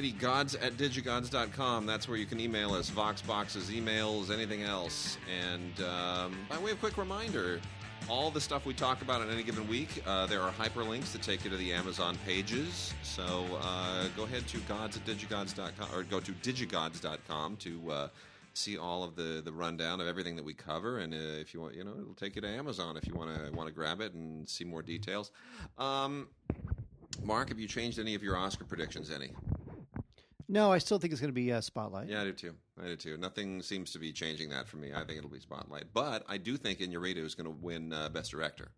Alrighty, gods at digigods.com. That's where you can email us, Voxboxes, emails, anything else. And um, by way of quick reminder, all the stuff we talk about in any given week, uh, there are hyperlinks that take you to the Amazon pages. So uh, go ahead to gods at digigods.com or go to digigods.com to uh, see all of the, the rundown of everything that we cover. And uh, if you want, you know, it'll take you to Amazon if you want to want to grab it and see more details. Um, Mark, have you changed any of your Oscar predictions? Any? No, I still think it's going to be uh, Spotlight. Yeah, I do too. I do too. Nothing seems to be changing that for me. I think it'll be Spotlight, but I do think Inarritu is going to win uh, Best Director.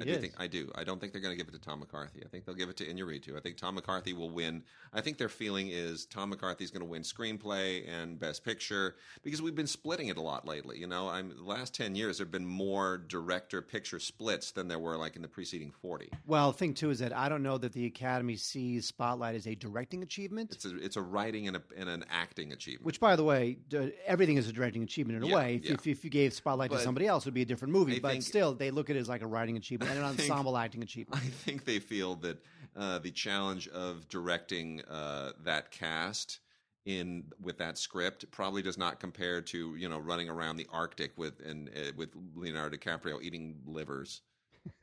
I do think I do. I don't think they're going to give it to Tom McCarthy. I think they'll give it to Inarritu. I think Tom McCarthy will win. I think their feeling is Tom McCarthy's going to win screenplay and Best Picture because we've been splitting it a lot lately. You know, I'm the last ten years there've been more director picture splits than there were like in the preceding forty. Well, the thing too is that I don't know that the Academy sees Spotlight as a directing achievement. It's a it's a writing and, a, and an acting achievement. Which, by the way, everything is a directing achievement in a Yeah, way. If, yeah. if, if you gave Spotlight But to somebody else, it would be a different movie. I but think- still, they look at it as like a writing achievement and an ensemble acting achievement. I think they feel that uh, the challenge of directing uh, that cast in with that script probably does not compare to you know running around the Arctic with and uh, with Leonardo DiCaprio eating livers.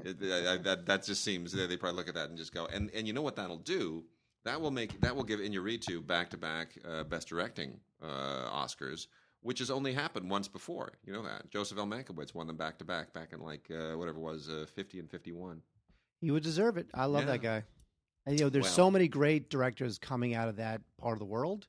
It, I, I, that that just seems they they probably look at that and just go and and you know what that'll do. That will make that will give Inarritu back to back best directing uh, Oscars, which has only happened once before. You know that Joseph L. Mankiewicz won them back to back back in like uh, whatever it was uh, fifty and fifty one. He would deserve it. I love Yeah. that guy. And you know, there's Well- so many great directors coming out of that part of the world.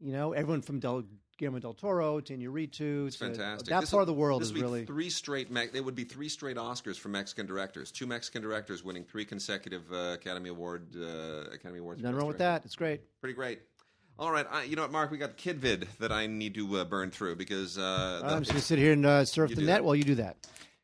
You know, everyone from Del, Guillermo del Toro to Inarritu. It's to- fantastic. That This part will- of the world is would be really. three straight. Me- it would be three straight Oscars for Mexican directors. Two Mexican directors winning three consecutive uh, Academy Award uh, Academy Awards. Nothing wrong with that. It's great. Pretty great. All right, I, you know what, Mark? We got Kidvid that I need to uh, burn through because uh, I'm just going to sit here and uh, surf the net while you do that.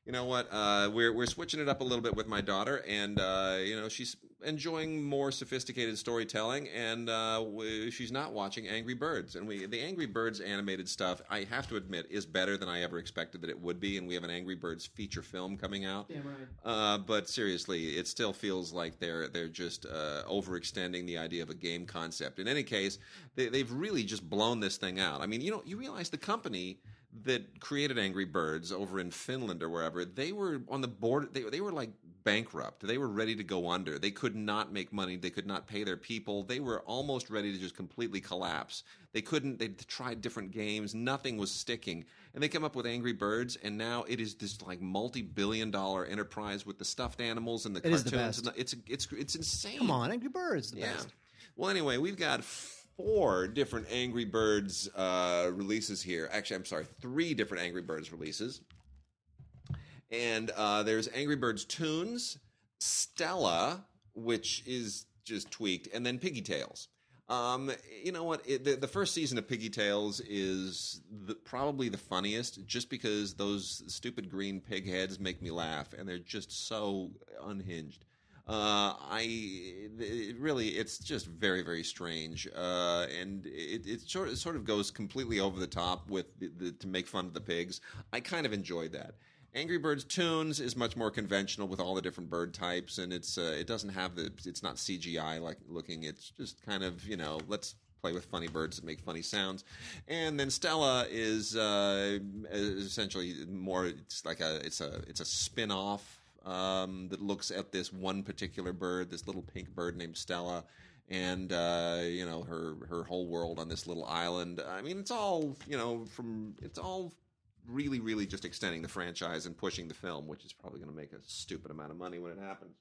You know what? Uh, we're we're switching it up a little bit with my daughter, and uh, you know she's enjoying more sophisticated storytelling, and uh, we, she's not watching Angry Birds. And we the Angry Birds animated stuff, I have to admit, is better than I ever expected that it would be. And we have an Angry Birds feature film coming out. Damn Uh, but seriously, it still feels like they're they're just uh, overextending the idea of a game concept. In any case, they, they've really just blown this thing out. I mean, you know, you realize the company that created Angry Birds over in Finland or wherever they were on the board. They they were like bankrupt. They were ready to go under. They could not make money. They could not pay their people. They were almost ready to just completely collapse. They couldn't. They tried different games. Nothing was sticking. And they come up with Angry Birds, and now it is this like multi-billion-dollar enterprise with the stuffed animals and the It is cartoons. the best. and the- it's it's it's insane. Come on, Angry Birds, the Yeah. best. Well, anyway, we've got four different Angry Birds uh, releases here. Actually, I'm sorry, three different Angry Birds releases. And uh, there's Angry Birds Toons, Stella, which is just tweaked, and then Piggy Tales. Um, you know what? It, the, the first season of Piggy Tales is the, probably the funniest, just because those stupid green pig heads make me laugh, and they're just so unhinged. Uh, I it really, it's just very, very strange, uh, and it, it sort of, sort of goes completely over the top with the, the, to make fun of the pigs. I kind of enjoyed that. Angry Birds Toons is much more conventional with all the different bird types, and it's uh, it doesn't have the it's not CGI like looking. It's just kind of you know let's play with funny birds that make funny sounds, and then Stella is uh, essentially more it's like a it's a it's a spin off um, that looks at this one particular bird, this little pink bird named Stella, and uh, you know her her whole world on this little island. I mean, it's all you know from it's all really really just extending the franchise and pushing the film, which is probably going to make a stupid amount of money when it happens.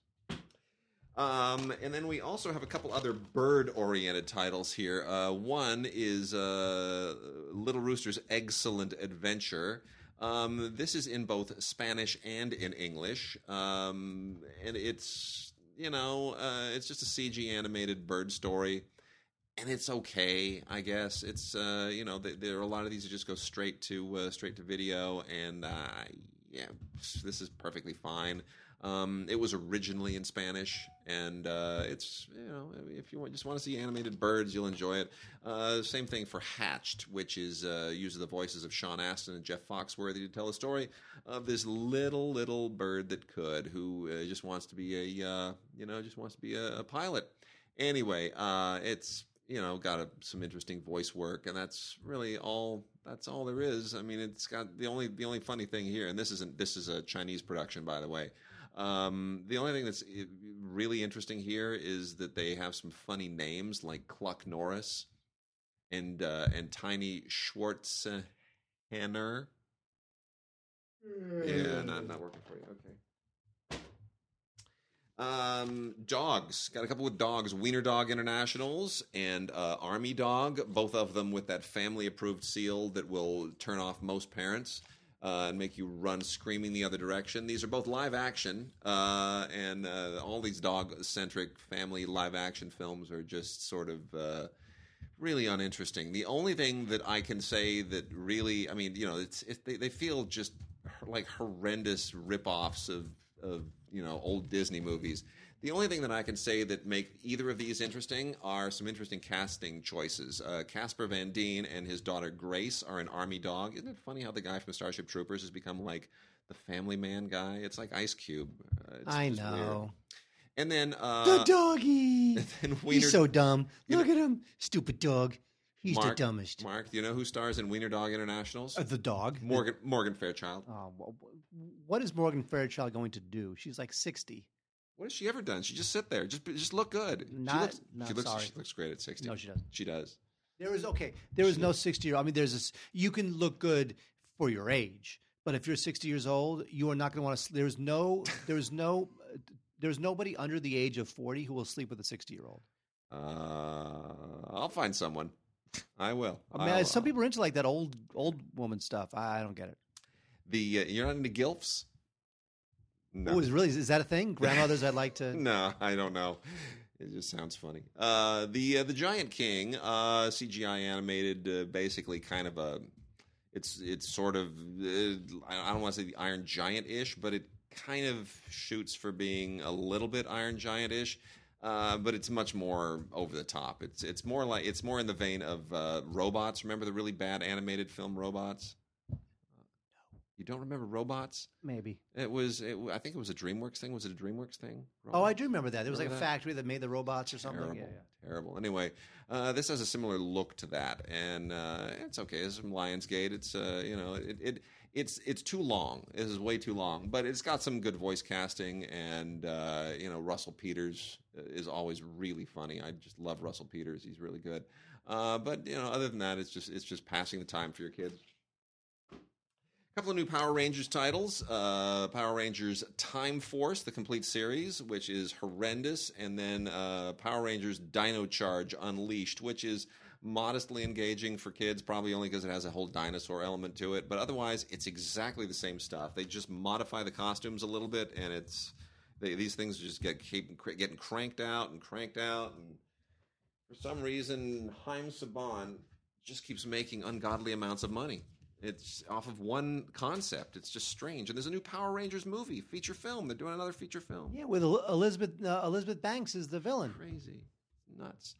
Um, and then we also have a couple other bird-oriented titles here. Uh, one is uh, Little Rooster's Egg-cellent Adventure. Um, this is in both Spanish and in English, um, and it's you know uh, it's just a CG animated bird story, and it's okay, I guess. It's uh, you know th- there are a lot of these that just go straight to uh, straight to video, and uh, yeah, this is perfectly fine. Um, it was originally in Spanish, and uh, it's you know if you just want to see animated birds, you'll enjoy it. Uh, same thing for Hatched, which is uh, uses the voices of Sean Astin and Jeff Foxworthy to tell a story of this little little bird that could, who uh, just wants to be a uh, you know just wants to be a, a pilot. Anyway, uh, it's you know got a, some interesting voice work, and that's really all. That's all there is. I mean, it's got the only the only funny thing here, and this isn't this is a Chinese production, by the way. Um, the only thing that's eh, really interesting here is that they have some funny names like Cluck Norris and uh, and Tiny Schwarzenegger. Yeah, not not working for you. Okay. Um, dogs. Got a couple with dogs. Wiener Dog Internationals and uh, Army Dog. Both of them with that family approved seal that will turn off most parents uh, and make you run screaming the other direction. These are both live action, uh, and uh, all these dog centric family live action films are just sort of uh, really uninteresting. The only thing that I can say that really, I mean, you know, it's it, they, they feel just like horrendous rip-offs of of you know old Disney movies. The only thing that I can say that make either of these interesting are some interesting casting choices. Uh, Casper Van Dien and his daughter Grace are an army dog. Isn't it funny how the guy from Starship Troopers has become like the Family Man guy? It's like Ice Cube. Uh, it's I just weird. know. And then uh, the doggy. then He's so dumb. Look at him, stupid dog. He's Mark, the dumbest. Mark, do you know who stars in Wiener Dog Internationals? Uh, the dog. Morgan Morgan Fairchild. Oh, what is Morgan Fairchild going to do? She's like sixty. What has she ever done? She just sit there, just just look good. she Not- looks, no, she looks sorry. she looks great at sixty. No, she doesn't. She does. There is okay. There There is no sixty year. I mean, there's this. You can look good for your age, but if you're sixty years old, you are not going to want to. There's no. There's no. There's nobody under the age of forty who will sleep with a sixty year old. Uh, I'll find someone. I will. I mean, I'll- some people are into like that old old woman stuff. I, I don't get it. The uh, you're not into gilfs. No, Oh, is really is that a thing? Grandmothers, I'd like to. no, I don't know. It just sounds funny. Uh, the uh, the Giant King, uh, CGI animated, uh, basically kind of a. It's it's sort of uh, I don't want to say the Iron Giant ish, but it kind of shoots for being a little bit Iron Giant ish. Uh, but it's much more over the top. It's it's more like it's more in the vein of uh, robots. Remember the really bad animated film Robots? You don't remember Robots? Maybe. It was. It, I think it was a DreamWorks thing. Was it a DreamWorks thing? Oh, I do remember that. There was like a that? factory that made the robots or something. Terrible, Yeah, yeah. terrible. Anyway, uh, this has a similar look to that, and uh, it's okay. It's from Lionsgate. It's uh, you know, it, it it's it's too long. It is way too long, but it's got some good voice casting, and uh, you know, Russell Peters is always really funny. I just love Russell Peters. He's really good. Uh, but you know, other than that, it's just it's just passing the time for your kids. Couple of new Power Rangers titles. Uh, Power Rangers Time Force, the complete series, which is horrendous, and then uh, Power Rangers Dino Charge Unleashed, which is modestly engaging for kids, probably only because it has a whole dinosaur element to it. But otherwise, it's exactly the same stuff. They just modify the costumes a little bit, and it's they, these things just get keep getting cranked out and cranked out, and for some reason, Haim Saban just keeps making ungodly amounts of money. It's off of one concept. It's just strange. And there's a new Power Rangers movie, feature film. They're doing another feature film. Yeah, with Elizabeth uh, Elizabeth Banks is the villain. Crazy. Nuts.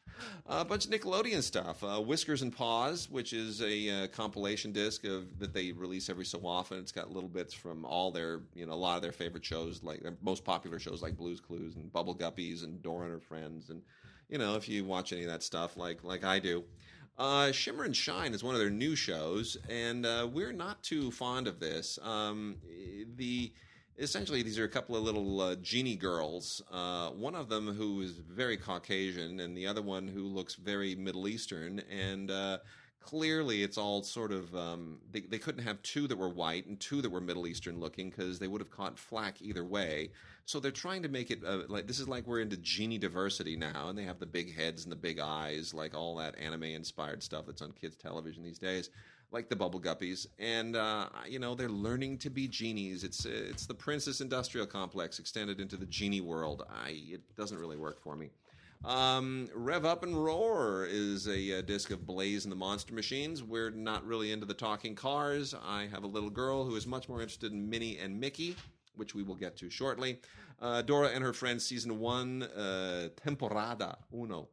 Uh, a bunch of Nickelodeon stuff. Uh, Whiskers and Paws, which is a uh, compilation disc of that they release every so often. It's got little bits from all their, you know, a lot of their favorite shows, like their most popular shows like Blues Clues and Bubble Guppies and Dora and her friends. And you know, if you watch any of that stuff, like like I do. Uh, Shimmer and Shine is one of their new shows, and uh, we're not too fond of this. Um, the essentially these are a couple of little uh, genie girls. Uh, one of them who is very Caucasian, and the other one who looks very Middle Eastern. And uh, clearly, it's all sort of um, they, they couldn't have two that were white and two that were Middle Eastern looking because they would have caught flack either way. So they're trying to make it uh, like this is like we're into genie diversity now, and they have the big heads and the big eyes, like all that anime inspired stuff that's on kids' television these days like the bubble guppies. And uh, you know they're learning to be genies. It's it's the princess industrial complex extended into the genie world. I it doesn't really work for me. Um, rev up and roar is a, uh disc of blaze and the monster machines. We're not really into the talking cars. I have a little girl who is much more interested in minnie and mickey which we will get to shortly. Uh, Dora and her friends, season one, uh, temporada uno,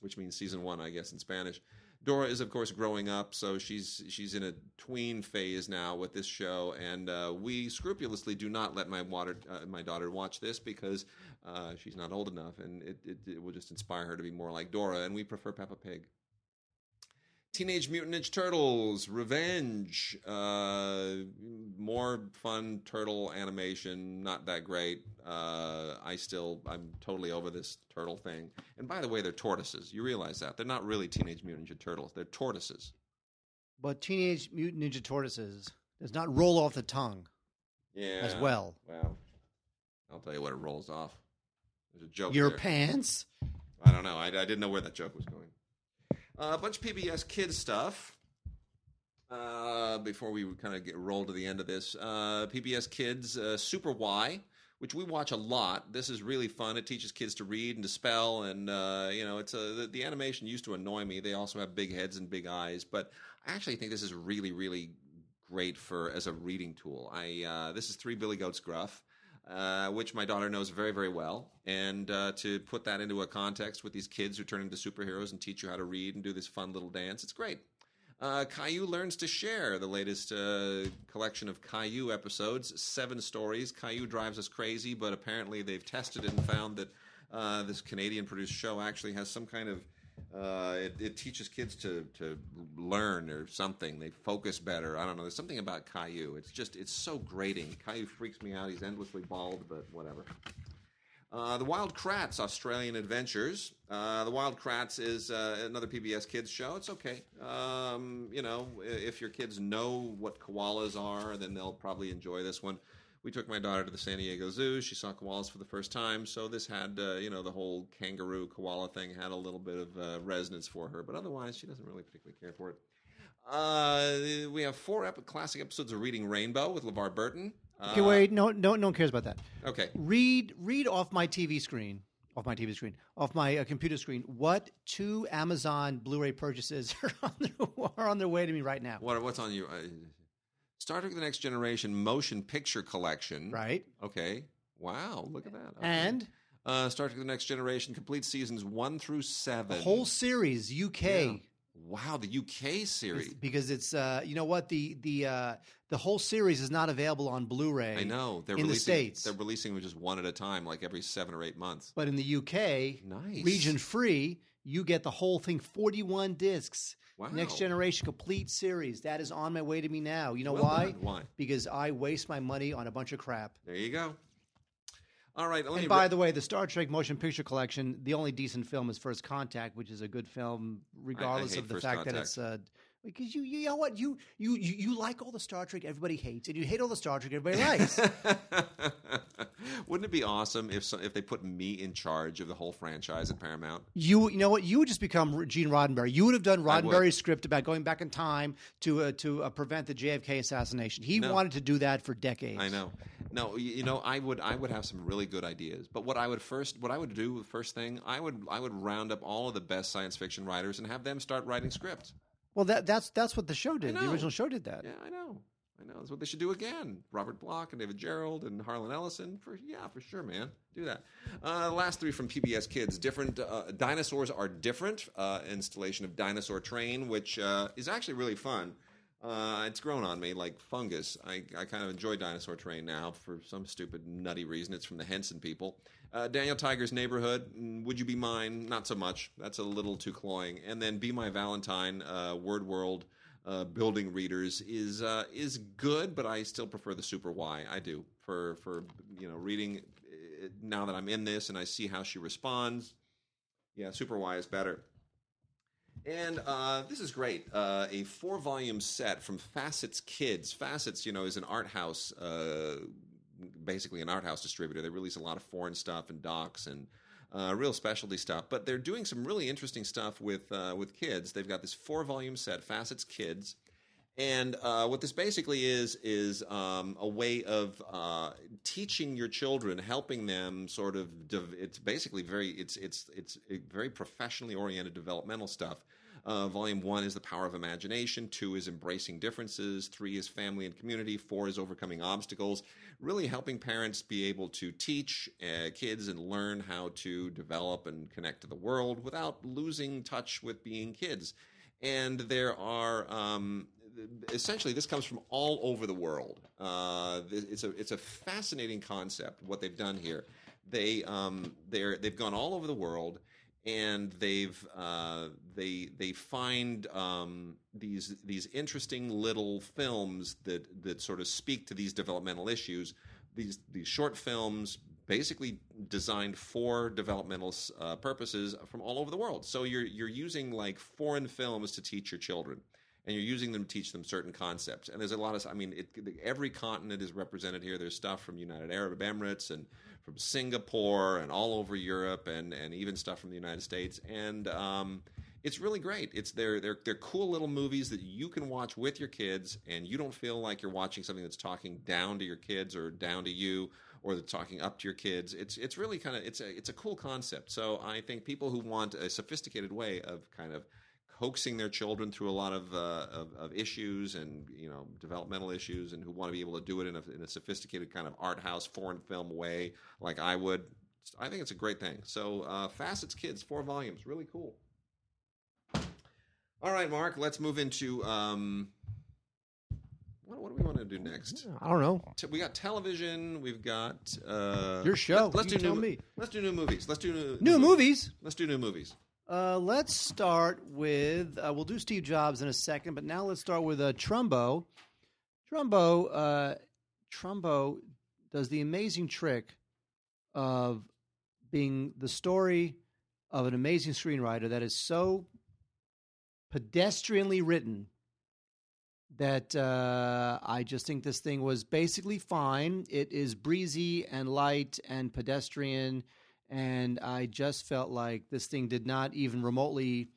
which means season one, I guess, in Spanish. Dora is, of course, growing up, so she's she's in a tween phase now with this show, and uh, we scrupulously do not let my water, uh, my daughter watch this because uh, she's not old enough, and it, it, it will just inspire her to be more like Dora, and we prefer Peppa Pig. Teenage Mutant Ninja Turtles, Revenge, uh, more fun turtle animation, not that great. Uh, I still, I'm totally over this turtle thing. And by the way, they're tortoises. You realize that they're not really Teenage Mutant Ninja Turtles; they're tortoises. But Teenage Mutant Ninja Tortoises does not roll off the tongue Yeah, as well. Well, I'll tell you what it rolls off. There's a joke. Your there. pants. I don't know. I, I didn't know where that joke was going. Uh, a bunch of PBS Kids stuff. Uh, before we kind of get roll to the end of this, uh, PBS Kids Super Why, which we watch a lot. This is really fun. It teaches kids to read and to spell, and uh, you know, it's a, the, the animation used to annoy me. They also have big heads and big eyes, but I actually think this is really, really great for as a reading tool. I uh, this is Three Billy Goats Gruff uh, which my daughter knows very, very well. And uh, to put that into a context with these kids who turn into superheroes and teach you how to read and do this fun little dance, it's great. Uh, Caillou Learns to Share, the latest uh, collection of Caillou episodes, seven stories. Caillou drives us crazy, but apparently they've tested it and found that uh, this Canadian produced show actually has some kind of uh, it, it teaches kids to, to learn or something. They focus better. I don't know. There's something about Caillou. It's just it's so grating. Caillou freaks me out. He's endlessly bald, but whatever. Uh, the Wild Kratts Australian Adventures. Uh, the Wild Kratts is uh, another PBS Kids show. It's okay. Um, you know, if your kids know what koalas are, then they'll probably enjoy this one. We took my daughter to the San Diego Zoo. She saw koalas for the first time, so this had, uh, you know, the whole kangaroo koala thing had a little bit of uh, resonance for her, but otherwise, she doesn't really particularly care for it. Uh, we have four ep- classic episodes of Reading Rainbow with LeVar Burton. Okay, wait. No, no, no one cares about that. Okay. Read, read off my TV screen, off my TV screen, off my uh, computer screen. What two Amazon Blu-ray purchases are on their, are on their way to me right now? What, what's on you? Star Trek: The Next Generation motion picture collection. Right. Okay. Wow. Look at that. Okay. And uh, Star Trek: The Next Generation complete seasons one through seven. the whole series, UK. Yeah. Wow, the UK series. It's- because it's uh, you know what the the uh, the whole series is not available on Blu-ray. I know they're in the releasing. States. They're releasing them just one at a time, like every seven or eight months. but in the UK, Nice. region free, you get the whole thing, forty-one discs. Wow. Next Generation complete series. That is on my way to me now. You know Well why? done. Why? Because I waste my money on a bunch of crap. There you go. All right. And by the way, the Star Trek Motion Picture Collection, the only decent film is First Contact, which is a good film, regardless hate of the fact that it's uh, because you you know what you, you you you like all the Star Trek everybody hates, and you hate all the Star Trek everybody likes. Wouldn't it be awesome if so, if they put me in charge of the whole franchise at Paramount? you you know what you would just become Gene Roddenberry. You would have done. Roddenberry's script about going back in time to uh, to uh, prevent the JFK assassination. He No. wanted to do that for decades. I know. No, y- you know, I would I would have some really good ideas. But what I would first what I would do first thing, I would I would round up all of the best science fiction writers and have them start writing scripts. Well, that that's that's what the show did. The original show did that. Yeah, I know. I know. That's what they should do again. Robert Bloch and David Gerrold and Harlan Ellison. For yeah, for sure, man. Do that. Uh, last three from PBS Kids. Different uh, dinosaurs are different. Uh, installation of Dinosaur Train, which uh, is actually really fun. Uh, it's grown on me like fungus. I, I kind of enjoy Dinosaur Train now for some stupid nutty reason. It's from the Henson people. Uh, Daniel Tiger's Neighborhood. mm, Would you be mine? Not so much. That's a little too cloying. And then Be My Valentine. Uh, Word World uh, building readers is uh, is good, but I still prefer the Super Why. I do for for you know reading uh, now that I'm in this and I see how she responds. Yeah, Super Why is better. And uh, this is great. Uh, a four volume set from Facets Kids. Facets, you know, is an art house, uh, basically an art house distributor. They release a lot of foreign stuff and docs and uh, real specialty stuff. But they're doing some really interesting stuff with uh, with kids. They've got this four volume set, Facets Kids. And uh, what this basically is is um, a way of uh, teaching your children, helping them sort of. Dev- it's basically very it's it's it's very professionally oriented developmental stuff. Uh, volume one is the power of imagination. Two is embracing differences. Three is family and community. Four is overcoming obstacles. Really helping parents be able to teach uh, kids and learn how to develop and connect to the world without losing touch with being kids. And there are um, essentially this comes from all over the world. Uh, it's a it's a fascinating concept what they've done here. They um, they're they've gone all over the world and they've uh, they they find um, these these interesting little films that that sort of speak to these developmental issues. These these short films basically designed for developmental uh, purposes from all over the world. So you're you're using like foreign films to teach your children and you're using them to teach them certain concepts. And there's a lot of, I mean, it, every continent is represented here. There's stuff from United Arab Emirates and from Singapore and all over Europe, and and even stuff from the United States. And um, it's really great. It's they're they're they're cool little movies that you can watch with your kids, and you don't feel like you're watching something that's talking down to your kids or down to you or that's talking up to your kids. It's it's really kind of it's a it's a cool concept. So I think people who want a sophisticated way of kind of coaxing their children through a lot of, uh, of, of issues and you know developmental issues, and who want to be able to do it in a, in a sophisticated kind of art house foreign film way, like I would. I think it's a great thing. So uh, Facets Kids, four volumes, really cool. All right, Mark, let's move into um, what, what, do we want to do next? I don't know. We got television. We've got uh, your show. Let, us do new. Me. Let's do new movies. Let's do new, new, new movies. movies. Let's do new movies. Uh, let's start with uh, we'll do Steve Jobs in a second, but now let's start with uh, Trumbo. Trumbo, uh, Trumbo does the amazing trick of being the story of an amazing screenwriter that is so pedestrianly written that uh, I just think this thing was basically fine. It is breezy and light and pedestrian and I just felt like this thing did not even remotely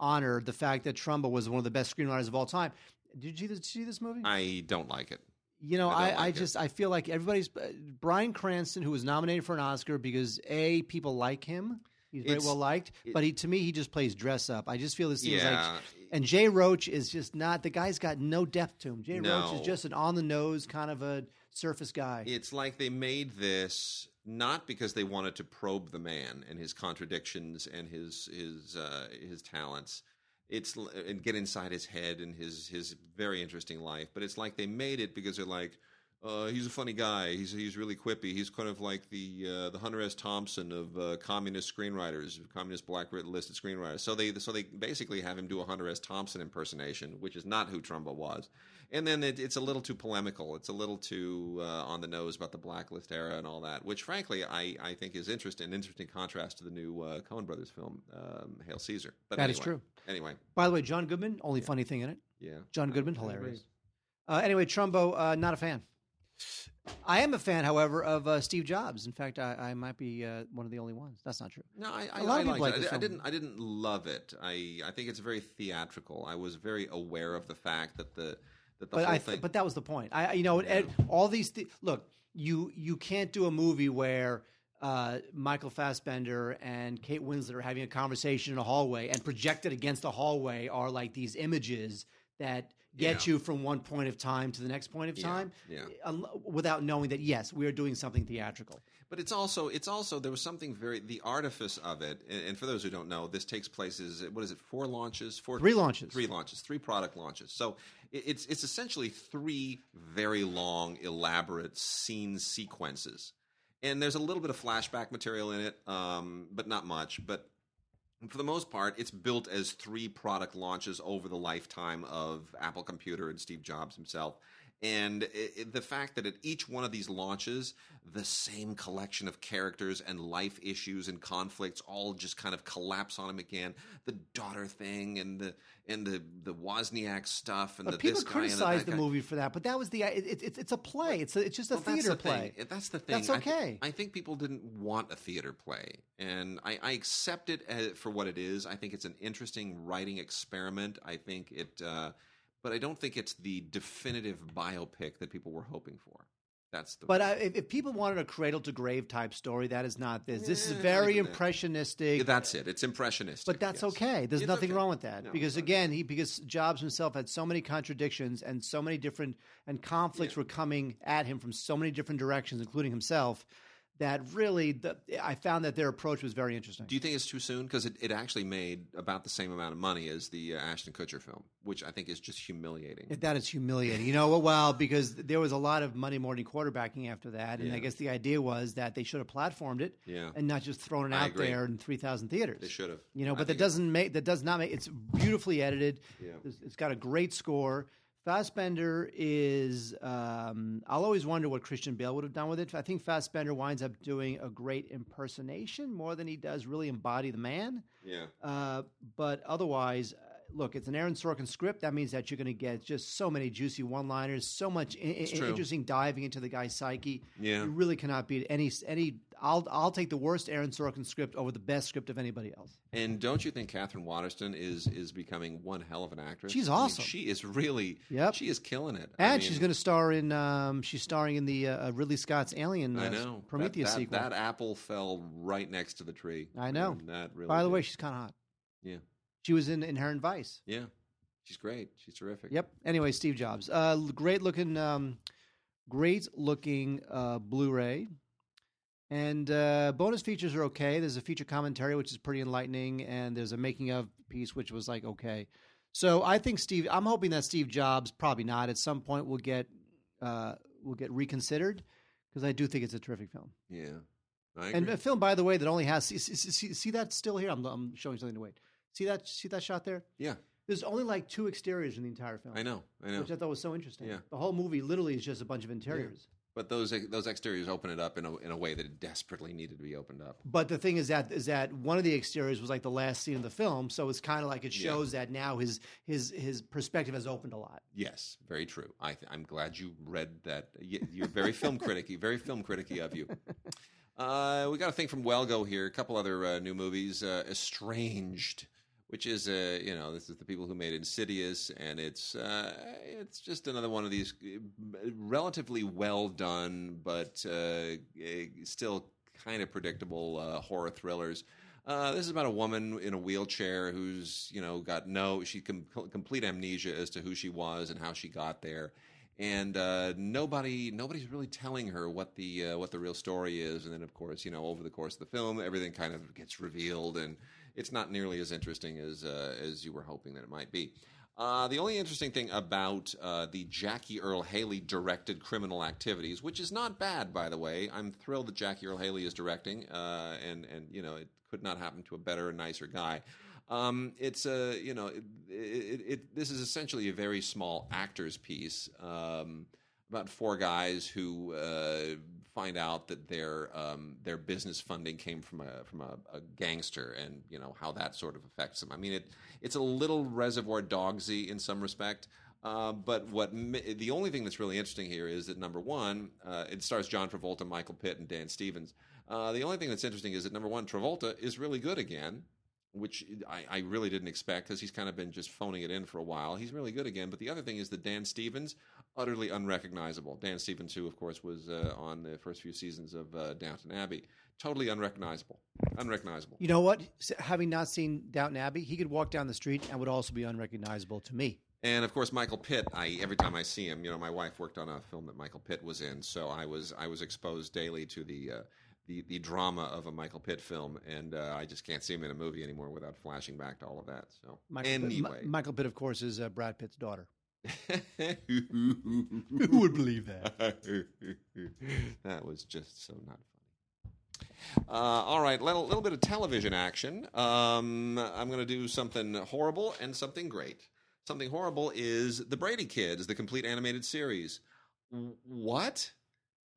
honor the fact that Trumbo was one of the best screenwriters of all time. Did you, did you see this movie? I don't like it. You know, I, I, like I just I feel like everybody's uh, Bryan Cranston, who was nominated for an Oscar because a people like him. He's very it's, well liked, it, but he to me he just plays dress up. I just feel this yeah. like, and Jay Roach is just not the guy's got no depth to him. Jay no. Roach is just an on the nose kind of a surface guy. It's like they made this not because they wanted to probe the man and his contradictions and his his uh, his talents. It's and get inside his head and his his very interesting life, but it's like they made it because they're like, uh, he's a funny guy. He's he's really quippy. He's kind of like the uh, the Hunter S. Thompson of uh, communist screenwriters, communist black listed screenwriters. So they so they basically have him do a Hunter S. Thompson impersonation, which is not who Trumbo was. And then it, it's a little too polemical. It's a little too uh, on the nose about the blacklist era and all that, which frankly I, I think is interesting. Interesting contrast to the new uh, Coen Brothers film, um, Hail Caesar. But that anyway, is true. Anyway, by the way, John Goodman, only yeah. funny thing in it. Yeah, John Goodman, hilarious. Uh, anyway, Trumbo, not a fan. I am a fan, however, of uh, Steve Jobs. In fact, I, I might be uh, one of the only ones. That's not true. No, I, I, a lot I of people like it. I, I, didn't. I didn't love it. I, I think it's very theatrical. I was very aware of the fact that the that the but whole thing. But that was the point. I, you know, yeah. all these. Th- look, you you can't do a movie where. Uh, Michael Fassbender and Kate Winslet are having a conversation in a hallway, and projected against the hallway are like these images that get yeah. you from one point of time to the next point of time yeah, yeah. without knowing that yes we are doing something theatrical but it's also it's also there was something very the artifice of it and, for those who don't know this takes place is what is it four launches? Four three launches. Three launches three product launches. So it's it's essentially three very long elaborate scene sequences. And there's a little bit of flashback material in it um, but not much. But for the most part, it's built as three product launches over the lifetime of Apple Computer and Steve Jobs himself. And it, it, the fact that at each one of these launches, the same collection of characters and life issues and conflicts all just kind of collapse on him again. The daughter thing and the and the the Wozniak stuff and but the people criticize the guy. movie for that, but that was the it, it, it's a play. It's a, it's just a well, theater that's play. Thing. That's the thing. That's okay. I, th- I, think people didn't want a theater play, and I, I accept it as, for what it is. I think it's an interesting writing experiment. I think it. Uh, but I don't think it's the definitive biopic that people were hoping for. That's the. But uh, if, if people wanted a cradle to grave type story, that is not this. This is very not that. impressionistic. That's it. It's impressionistic. But that's yes. okay. There's It's nothing okay. wrong with that No, because again, he because Jobs himself had so many contradictions and so many different and conflicts Yeah. were coming at him from so many different directions, including himself. That really, the, I found that their approach was very interesting. Do you think it's too soon? Because it, it actually made about the same amount of money as the uh, Ashton Kutcher film, which I think is just humiliating. That is humiliating. You know? Well, because there was a lot of money morning quarterbacking after that, and I guess the idea was that they should have platformed it Yeah. and not just thrown it I out agree. there in three thousand theaters. They should have. You know, I but that doesn't make that does not make it's beautifully edited. Yeah. It's- it's got a great score. Fassbender is. Um, I'll always wonder what Christian Bale would have done with it. I think Fassbender winds up doing a great impersonation more than he does really embody the man. Yeah. Uh, but otherwise, look, it's an Aaron Sorkin script. That means that you're going to get just so many juicy one-liners, so much I- I- interesting diving into the guy's psyche. Yeah. You really cannot beat any any. I'll I'll take the worst Aaron Sorkin script over the best script of anybody else. And don't you think Katherine Waterston is is becoming one hell of an actress? She's I mean, awesome. she is really. Yep. She is killing it. And I she's going to star in. Um, she's starring in the uh, Ridley Scott's Alien. Uh, I know Prometheus that, that, sequel. That apple fell right next to the tree. I know. And that really. By the did. way, she's kind of hot. Yeah. She was in Inherent Vice. Yeah. She's great. She's terrific. Yep. Anyway, Steve Jobs. Uh, great looking, um, great looking uh, Blu-ray, and uh, bonus features are okay. There's a feature commentary which is pretty enlightening, and there's a making of piece which was like okay. So I think Steve. I'm hoping that Steve Jobs probably not at some point will get uh, will get reconsidered because I do think it's a terrific film. Yeah. And a film, by the way, that only has see, see, see, see that still here. I'm, I'm showing something to wait. See that? See that shot there? yeah. There's only like two exteriors in the entire film. I know. I know. Which I thought was so interesting. Yeah. The whole movie literally is just a bunch of interiors. But those those exteriors open it up in a in a way that it desperately needed to be opened up. But the thing is that is that one of the exteriors was like the last scene of the film, so it's kind of like it Yeah. shows that now his his his perspective has opened a lot. Yes, very true. I th- I'm glad you read that. You're very film criticky, very film criticky of you. Uh, we got a thing from Well Go here. A couple other uh, new movies. Uh, Estranged, which is uh, you know this is the people who made Insidious, and it's uh, it's just another one of these uh, relatively well done, but uh, eh, still kind of predictable uh, horror thrillers. Uh, this is about a woman in a wheelchair who's you know got no she com- complete amnesia as to who she was and how she got there, and uh, nobody nobody's really telling her what the uh, what the real story is. And then of course you know over the course of the film everything kind of gets revealed, and it's not nearly as interesting as uh, as you were hoping that it might be. Uh, the only interesting thing about uh, the Jackie Earle Haley directed Criminal Activities, which is not bad, by the way, I'm thrilled that Jackie Earle Haley is directing, uh, and and you know it could not happen to a better and nicer guy. Um, it's a you know it, it, it, this is essentially a very small actors piece um, about four guys who uh, find out that their um, their business funding came from a from a, a gangster, and you know how that sort of affects them. I mean, it it's a little Reservoir Dogsy in some respect. Uh, but what the only thing that's really interesting here is that number one, uh, it stars John Travolta, Michael Pitt, and Dan Stevens. Uh, the only thing that's interesting is that number one, Travolta is really good again, which I, I really didn't expect because he's kind of been just phoning it in for a while. He's really good again. But the other thing is that Dan Stevens, utterly unrecognizable. Dan Stevens, who of course was uh, on the first few seasons of uh, Downton Abbey, totally unrecognizable. Unrecognizable. You know what? Having not seen Downton Abbey, he could walk down the street and would also be unrecognizable to me. And of course, Michael Pitt. I every time I see him, you know, my wife worked on a film that Michael Pitt was in, so I was I was exposed daily to the uh, the the drama of a Michael Pitt film, and uh, I just can't see him in a movie anymore without flashing back to all of that. So Michael Pitt, anyway, Michael Pitt, of course, is uh, Brad Pitt's daughter. who would believe that? that was just so not funny. Uh, all right, little, little bit of television action. Um, I'm going to do something horrible and something great. Something horrible is The Brady Kids, the complete animated series. What?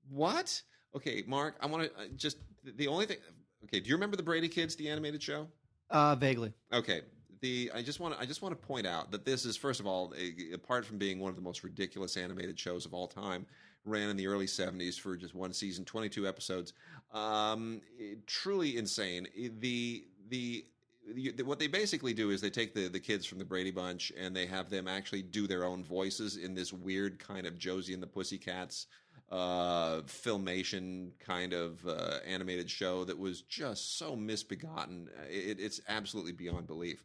What? Okay, Mark, I want to uh, just the only thing. Okay, do you remember The Brady Kids, the animated show? Uh, vaguely. Okay. The I just want to I just want to point out that this is first of all a, apart from being one of the most ridiculous animated shows of all time, ran in the early '70s for just one season, 22 episodes. Um, it- truly insane. The the the- what they basically do is they take the, the kids from the Brady Bunch and they have them actually do their own voices in this weird kind of Josie and the Pussycats uh, filmation kind of uh, animated show that was just so misbegotten. It, it's absolutely beyond belief.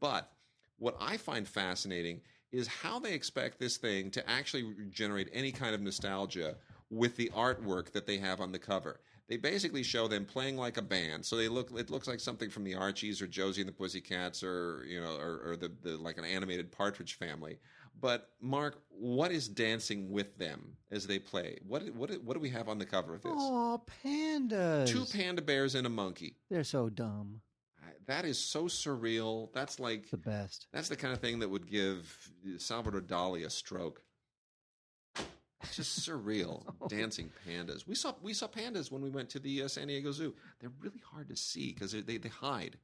But what I find fascinating is how they expect this thing to actually generate any kind of nostalgia with the artwork that they have on the cover. They basically show them playing like a band, so they look. It looks like something from the Archies or Josie and the Pussycats, or you know, or, or the, the like an animated Partridge Family. But Mark, what is dancing with them as they play? What what what do we have on the cover of this? Oh, pandas! Two panda bears and a monkey. They're so dumb. That is so surreal. That's like the best. That's the kind of thing that would give Salvador Dali a stroke. It's just surreal. Dancing pandas. We saw we saw pandas when we went to the uh, San Diego Zoo. They're really hard to see because they they hide.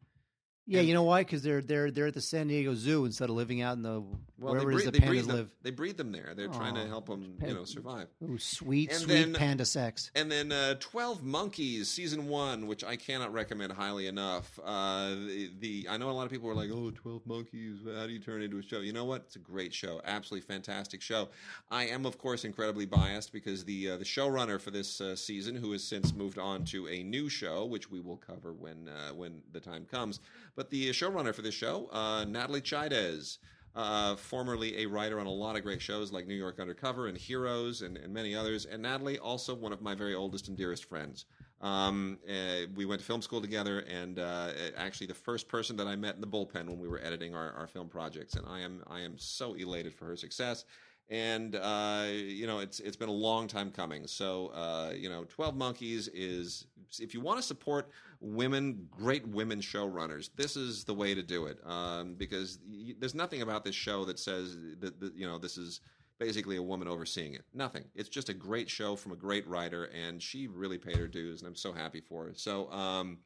Yeah, you know why? Because they're they're they're at the San Diego Zoo instead of living out in the well, wherever they breed, the pandas them, live. They breed them there. They're trying to help them, you know, survive. Ooh, sweet, And sweet then- panda sex. And then uh, Twelve Monkeys season one, which I cannot recommend highly enough. Uh, the, the I know a lot of people are like, "Oh, 12 Monkeys, how do you turn it into a show?" You know what? It's a great show, absolutely fantastic show. I am, of course, incredibly biased because the uh, the showrunner for this uh, season, who has since moved on to a new show, which we will cover when uh, when the time comes. But the showrunner for this show, uh, Natalie Chaidez. Uh, formerly a writer on a lot of great shows like New York Undercover and Heroes and, and many others. And Natalie, also one of my very oldest and dearest friends. Um, uh, we went to film school together, and uh, actually the first person that I met in the bullpen when we were editing our, our film projects. And I am I am so elated for her success. And uh, you know it's it's been a long time coming. So uh, you know, Twelve Monkeys is if you want to support women, great women showrunners, this is the way to do it. Um, because y- there's nothing about this show that says that, that you know this is basically a woman overseeing it. Nothing. It's just a great show from a great writer, and she really paid her dues, and I'm so happy for her. So. Um,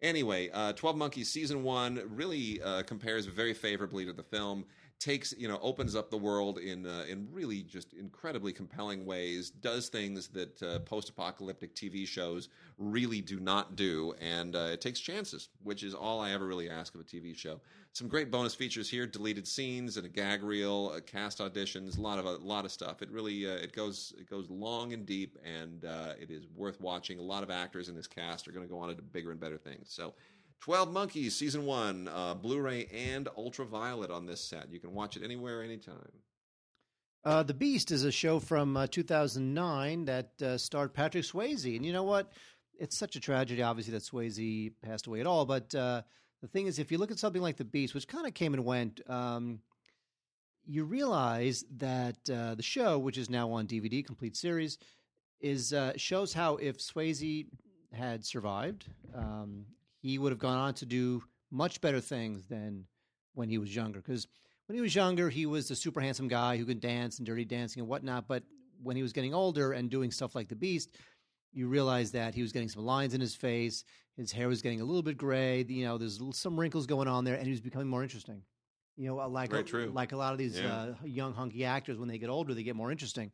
Anyway, uh, Twelve Monkeys season one really uh, compares very favorably to the film. Takes you know opens up the world in uh, in really just incredibly compelling ways. Does things that uh, post apocalyptic TV shows really do not do, and uh, it takes chances, which is all I ever really ask of a TV show. Some great bonus features here: deleted scenes and a gag reel, uh, cast auditions, a lot of a lot of stuff. It really uh, it goes it goes long and deep, and uh, it is worth watching. A lot of actors in this cast are going to go on to bigger and better things. So. 12 Monkeys, Season 1, uh, Blu ray and Ultraviolet on this set. You can watch it anywhere, anytime. Uh, the Beast is a show from uh, 2009 that uh, starred Patrick Swayze, and you know what? It's such a tragedy, obviously, that Swayze passed away at all. But uh, the thing is, if you look at something like The Beast, which kind of came and went, um, you realize that uh, the show, which is now on DVD, complete series, is shows how if Swayze had survived, um, he would have gone on to do much better things than when he was younger. Because when he was younger, he was the super handsome guy who could dance and dirty dancing and whatnot. But when he was getting older and doing stuff like The Beast, you realize that he was getting some lines in his face. His hair was getting a little bit gray. You know, there's some wrinkles going on there, and he was becoming more interesting. You know, like Very a, true. like a lot of these Yeah. uh, young hunky actors, when they get older, they get more interesting.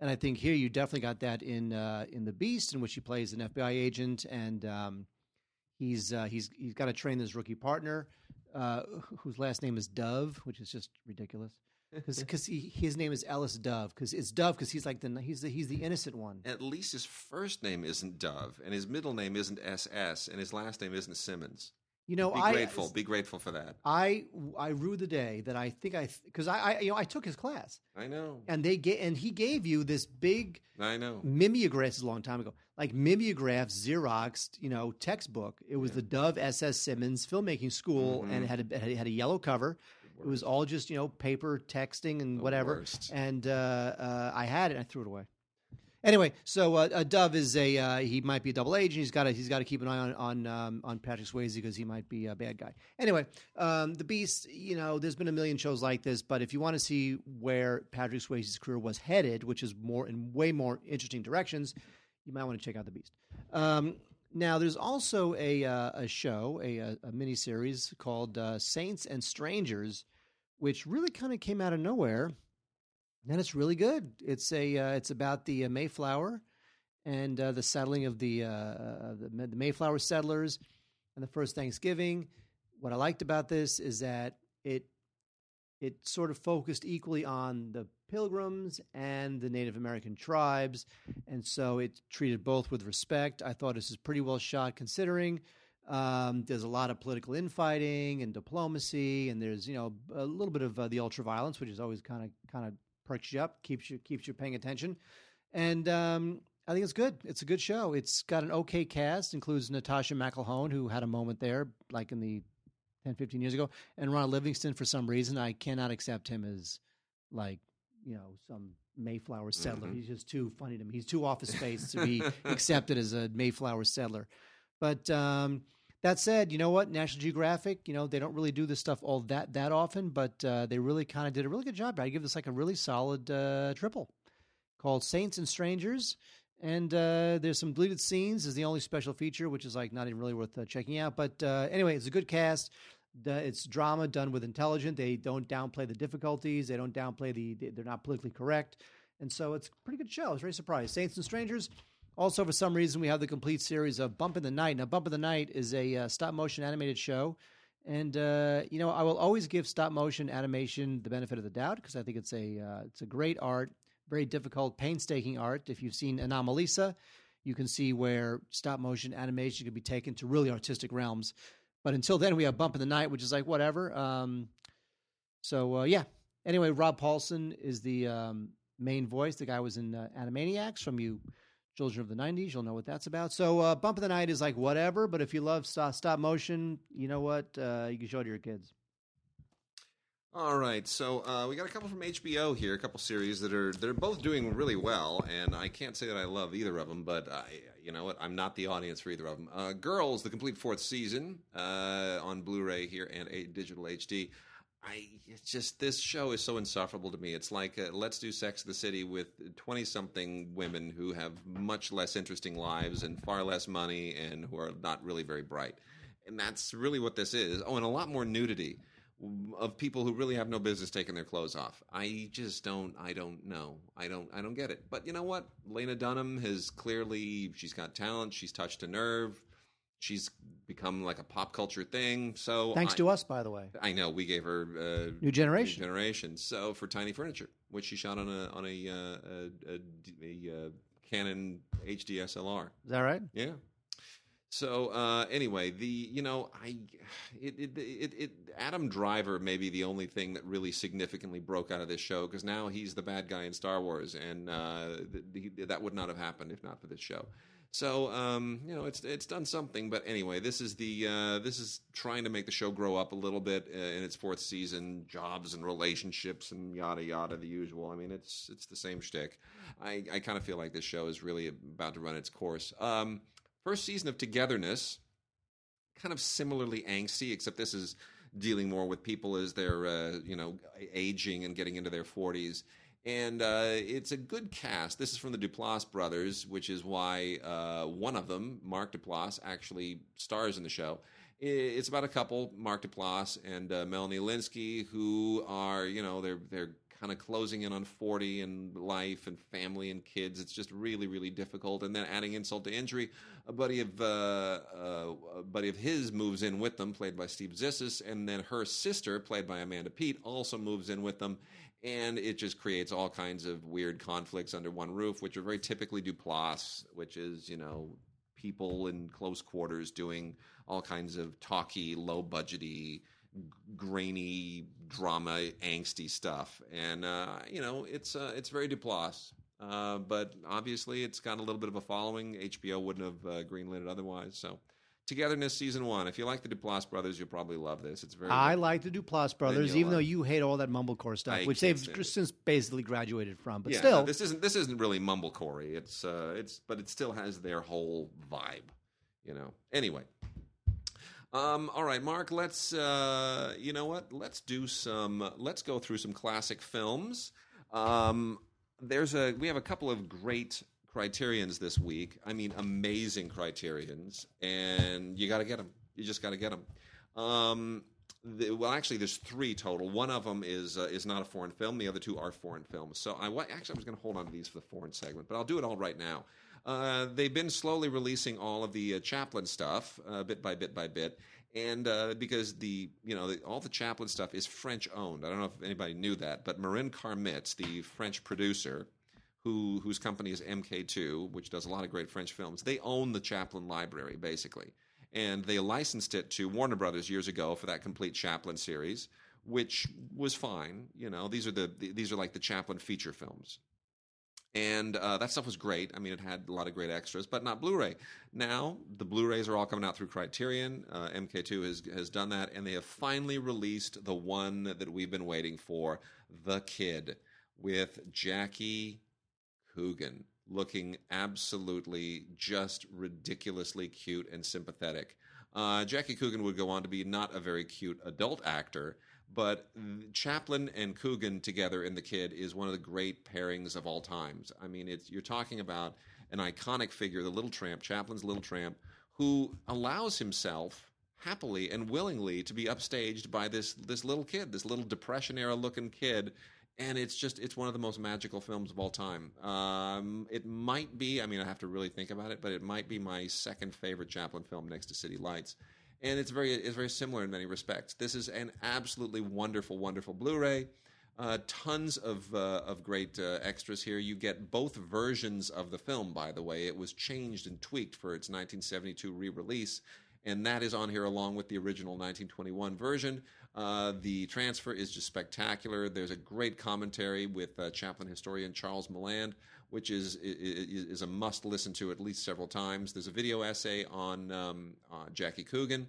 And I think here you definitely got that in uh, in the Beast, in which he plays an FBI agent, and um, he's uh, he's he's got to train this rookie partner, uh, whose last name is Dove, which is just ridiculous. Because his name is Ellis Dove, because it's Dove, because he's like the he's the he's the innocent one. At least his first name isn't Dove, and his middle name isn't SS, and his last name isn't Simmons. You know, Be I grateful. Be grateful for that. I I rue the day that I think I because I, I you know I took his class I know. and they get and he gave you this big I know. mimeograph a long time ago, like mimeograph Xeroxed, you know, textbook. It was the Dove SS Simmons filmmaking school, Mm-hmm. and it had a, it had a yellow cover. It was all just you know paper texting and The whatever. worst. And uh, uh, I had it, and I threw it away. Anyway, so uh, uh, Dove is a uh, he might be a double agent. He's got to he's got to keep an eye on on um, on Patrick Swayze because he might be a bad guy. Anyway, um, the Beast. You know, there's been a million shows like this, but if you want to see where Patrick Swayze's career was headed, which is more in way more interesting directions, you might want to check out the Beast. Um, now, there's also a uh, a show, a a, mini series called uh, Saints and Strangers, which really kind of came out of nowhere, and it's really good. It's a uh, it's about the uh, Mayflower and uh, the settling of the, uh, the the Mayflower settlers and the first Thanksgiving. What I liked about this is that it it sort of focused equally on the Pilgrims and the Native American tribes, and so it treated both with respect. I thought this is pretty well shot considering. Um, there's a lot of political infighting and diplomacy, and there's you know a little bit of uh, the ultra violence, which is always kind of kind of perks you up, keeps you keeps you paying attention, and um, I think it's good. It's a good show. It's got an okay cast, includes Natascha McElhone, who had a moment there, like in the 10, 15 years ago, and Ron Livingston. For some reason, I cannot accept him as like you know some Mayflower settler. Mhm. He's just too funny to me. He's too Office Space to be accepted as a Mayflower settler. But um, that said, you know what? National Geographic, you know, they don't really do this stuff all that that often, but uh, they really kind of did a really good job. I give this like a really solid uh, triple called Saints and Strangers. And uh, there's some deleted scenes is the only special feature, which is like not even really worth uh, checking out. But uh, anyway, it's a good cast. It's drama done with intelligence. They don't downplay the difficulties. They don't downplay the. They're not politically correct, and so it's a pretty good show. I was very surprised. Saints and Strangers. Also, for some reason, we have the complete series of Bump in the Night. Now, Bump in the Night is a uh, stop motion animated show. And uh, you know, I will always give stop motion animation the benefit of the doubt because I think it's a uh, it's a great art, very difficult, painstaking art. If you've seen Anomalisa, you can see where stop motion animation can be taken to really artistic realms. But until then, we have Bump in the Night, which is like whatever. Um, so uh, yeah. Anyway, Rob Paulsen is the um, main voice. The guy was in uh, Animaniacs from you children of the 90s you'll know what that's about so uh, bump of the night is like whatever but if you love stop, stop motion you know what uh, you can show it to your kids All right, so uh, we got a couple from HBO here, a couple series that are they're both doing really well, and I can't say that I love either of them, but I, you know what, I'm not the audience for either of them. Uh, Girls, the complete fourth season uh, on Blu-ray here and a digital HD. I just this show is so insufferable to me. It's like uh, let's do Sex in the City with twenty-something women who have much less interesting lives and far less money and who are not really very bright, and that's really what this is. Oh, and a lot more nudity of people who really have no business taking their clothes off. I just don't I don't know. I don't I don't get it. But you know what? Lena Dunham has clearly she's got talent, she's touched a nerve. She's become like a pop culture thing. So thanks I, to us by the way I know we gave her uh, new generation New generation. So for Tiny Furniture, which she shot on a on a uh, a, a, a, uh Canon HD SLR. is that right Yeah. So uh, anyway, the you know I it, it it it Adam Driver may be the only thing that really significantly broke out of this show because now he's the bad guy in Star Wars, and uh, th- th- that would not have happened if not for this show. So um, you know it's it's done something, but anyway, this is the uh, this is trying to make the show grow up a little bit uh, in its fourth season, jobs and relationships and yada yada, the usual. I mean, it's it's the same shtick. I I kind of feel like this show is really about to run its course. Um, First season of Togetherness, kind of similarly angsty, except this is dealing more with people as they're uh, you know aging and getting into their forties. And uh, it's a good cast. This is from the Duplass brothers, which is why uh, one of them, Mark Duplass, actually stars in the show. It's about a couple, Mark Duplass and uh, Melanie Lynskey, who are you know they're they're kind of closing in on 40 and life and family and kids. It's just really, really difficult. And then adding insult to injury, a buddy of uh, uh, a buddy of his moves in with them, played by Steve Zissis, and then her sister, played by Amanda Peet, also moves in with them. And it just creates all kinds of weird conflicts under one roof, which are very typically Duplass, which is, you know, people in close quarters doing all kinds of talky, low budgety, grainy drama, angsty stuff, and uh, you know it's uh, it's very Duplass. Uh, but obviously, it's got a little bit of a following. HBO wouldn't have uh, greenlit it otherwise. So, Togetherness season one. If you like the Duplass brothers, you'll probably love this. It's very. I like the Duplass brothers, even though you hate all that mumblecore stuff, I which they've stand just it. since basically graduated from. But yeah, still, this isn't this isn't really mumblecore. It's uh, it's but it still has their whole vibe. You know. Anyway. Um, all right, Mark. Let's uh, you know what? Let's do some. Let's go through some classic films. Um, there's a we have a couple of great criterions this week. I mean, amazing criterions, and you got to get them. You just got to get them. Um, the, well, actually, there's three total. One of them is uh, is not a foreign film. The other two are foreign films. So I actually I was going to hold on to these for the foreign segment, but I'll do it all right now. Uh, they've been slowly releasing all of the uh, Chaplin stuff, uh, bit by bit by bit, and uh, because the you know the, all the Chaplin stuff is French owned. I don't know if anybody knew that, but Marin Karmitz, the French producer, who whose company is MK2, which does a lot of great French films, they own the Chaplin library basically, and they licensed it to Warner Brothers years ago for that complete Chaplin series, which was fine. You know, these are the these are like the Chaplin feature films and uh, that stuff was great. I mean, it had a lot of great extras, but not Blu-ray. Now the Blu-rays are all coming out through Criterion. Uh, MK2 has has done that, and they have finally released the one that we've been waiting for, The Kid, with Jackie Coogan looking absolutely just ridiculously cute and sympathetic. Uh, Jackie Coogan would go on to be not a very cute adult actor, but Chaplin and Coogan together in The Kid is one of the great pairings of all times. I mean, it's you're talking about an iconic figure, the Little Tramp, Chaplin's Little Tramp, who allows himself happily and willingly to be upstaged by this this little kid, this little Depression era looking kid. And it's just it's one of the most magical films of all time. Um, it might be, I mean, I have to really think about it, but it might be my second favorite Chaplin film next to City Lights and it's very it's very similar in many respects. This is an absolutely wonderful, wonderful Blu-ray. Uh, tons of uh, of great uh, extras here. You get both versions of the film. By the way, it was changed and tweaked for its 1972 re-release, and that is on here along with the original 1921 version. Uh, the transfer is just spectacular. There's a great commentary with uh, Chaplin historian Charles Maland which is is, a must listen to at least several times. There's a video essay on um, uh, Jackie Coogan,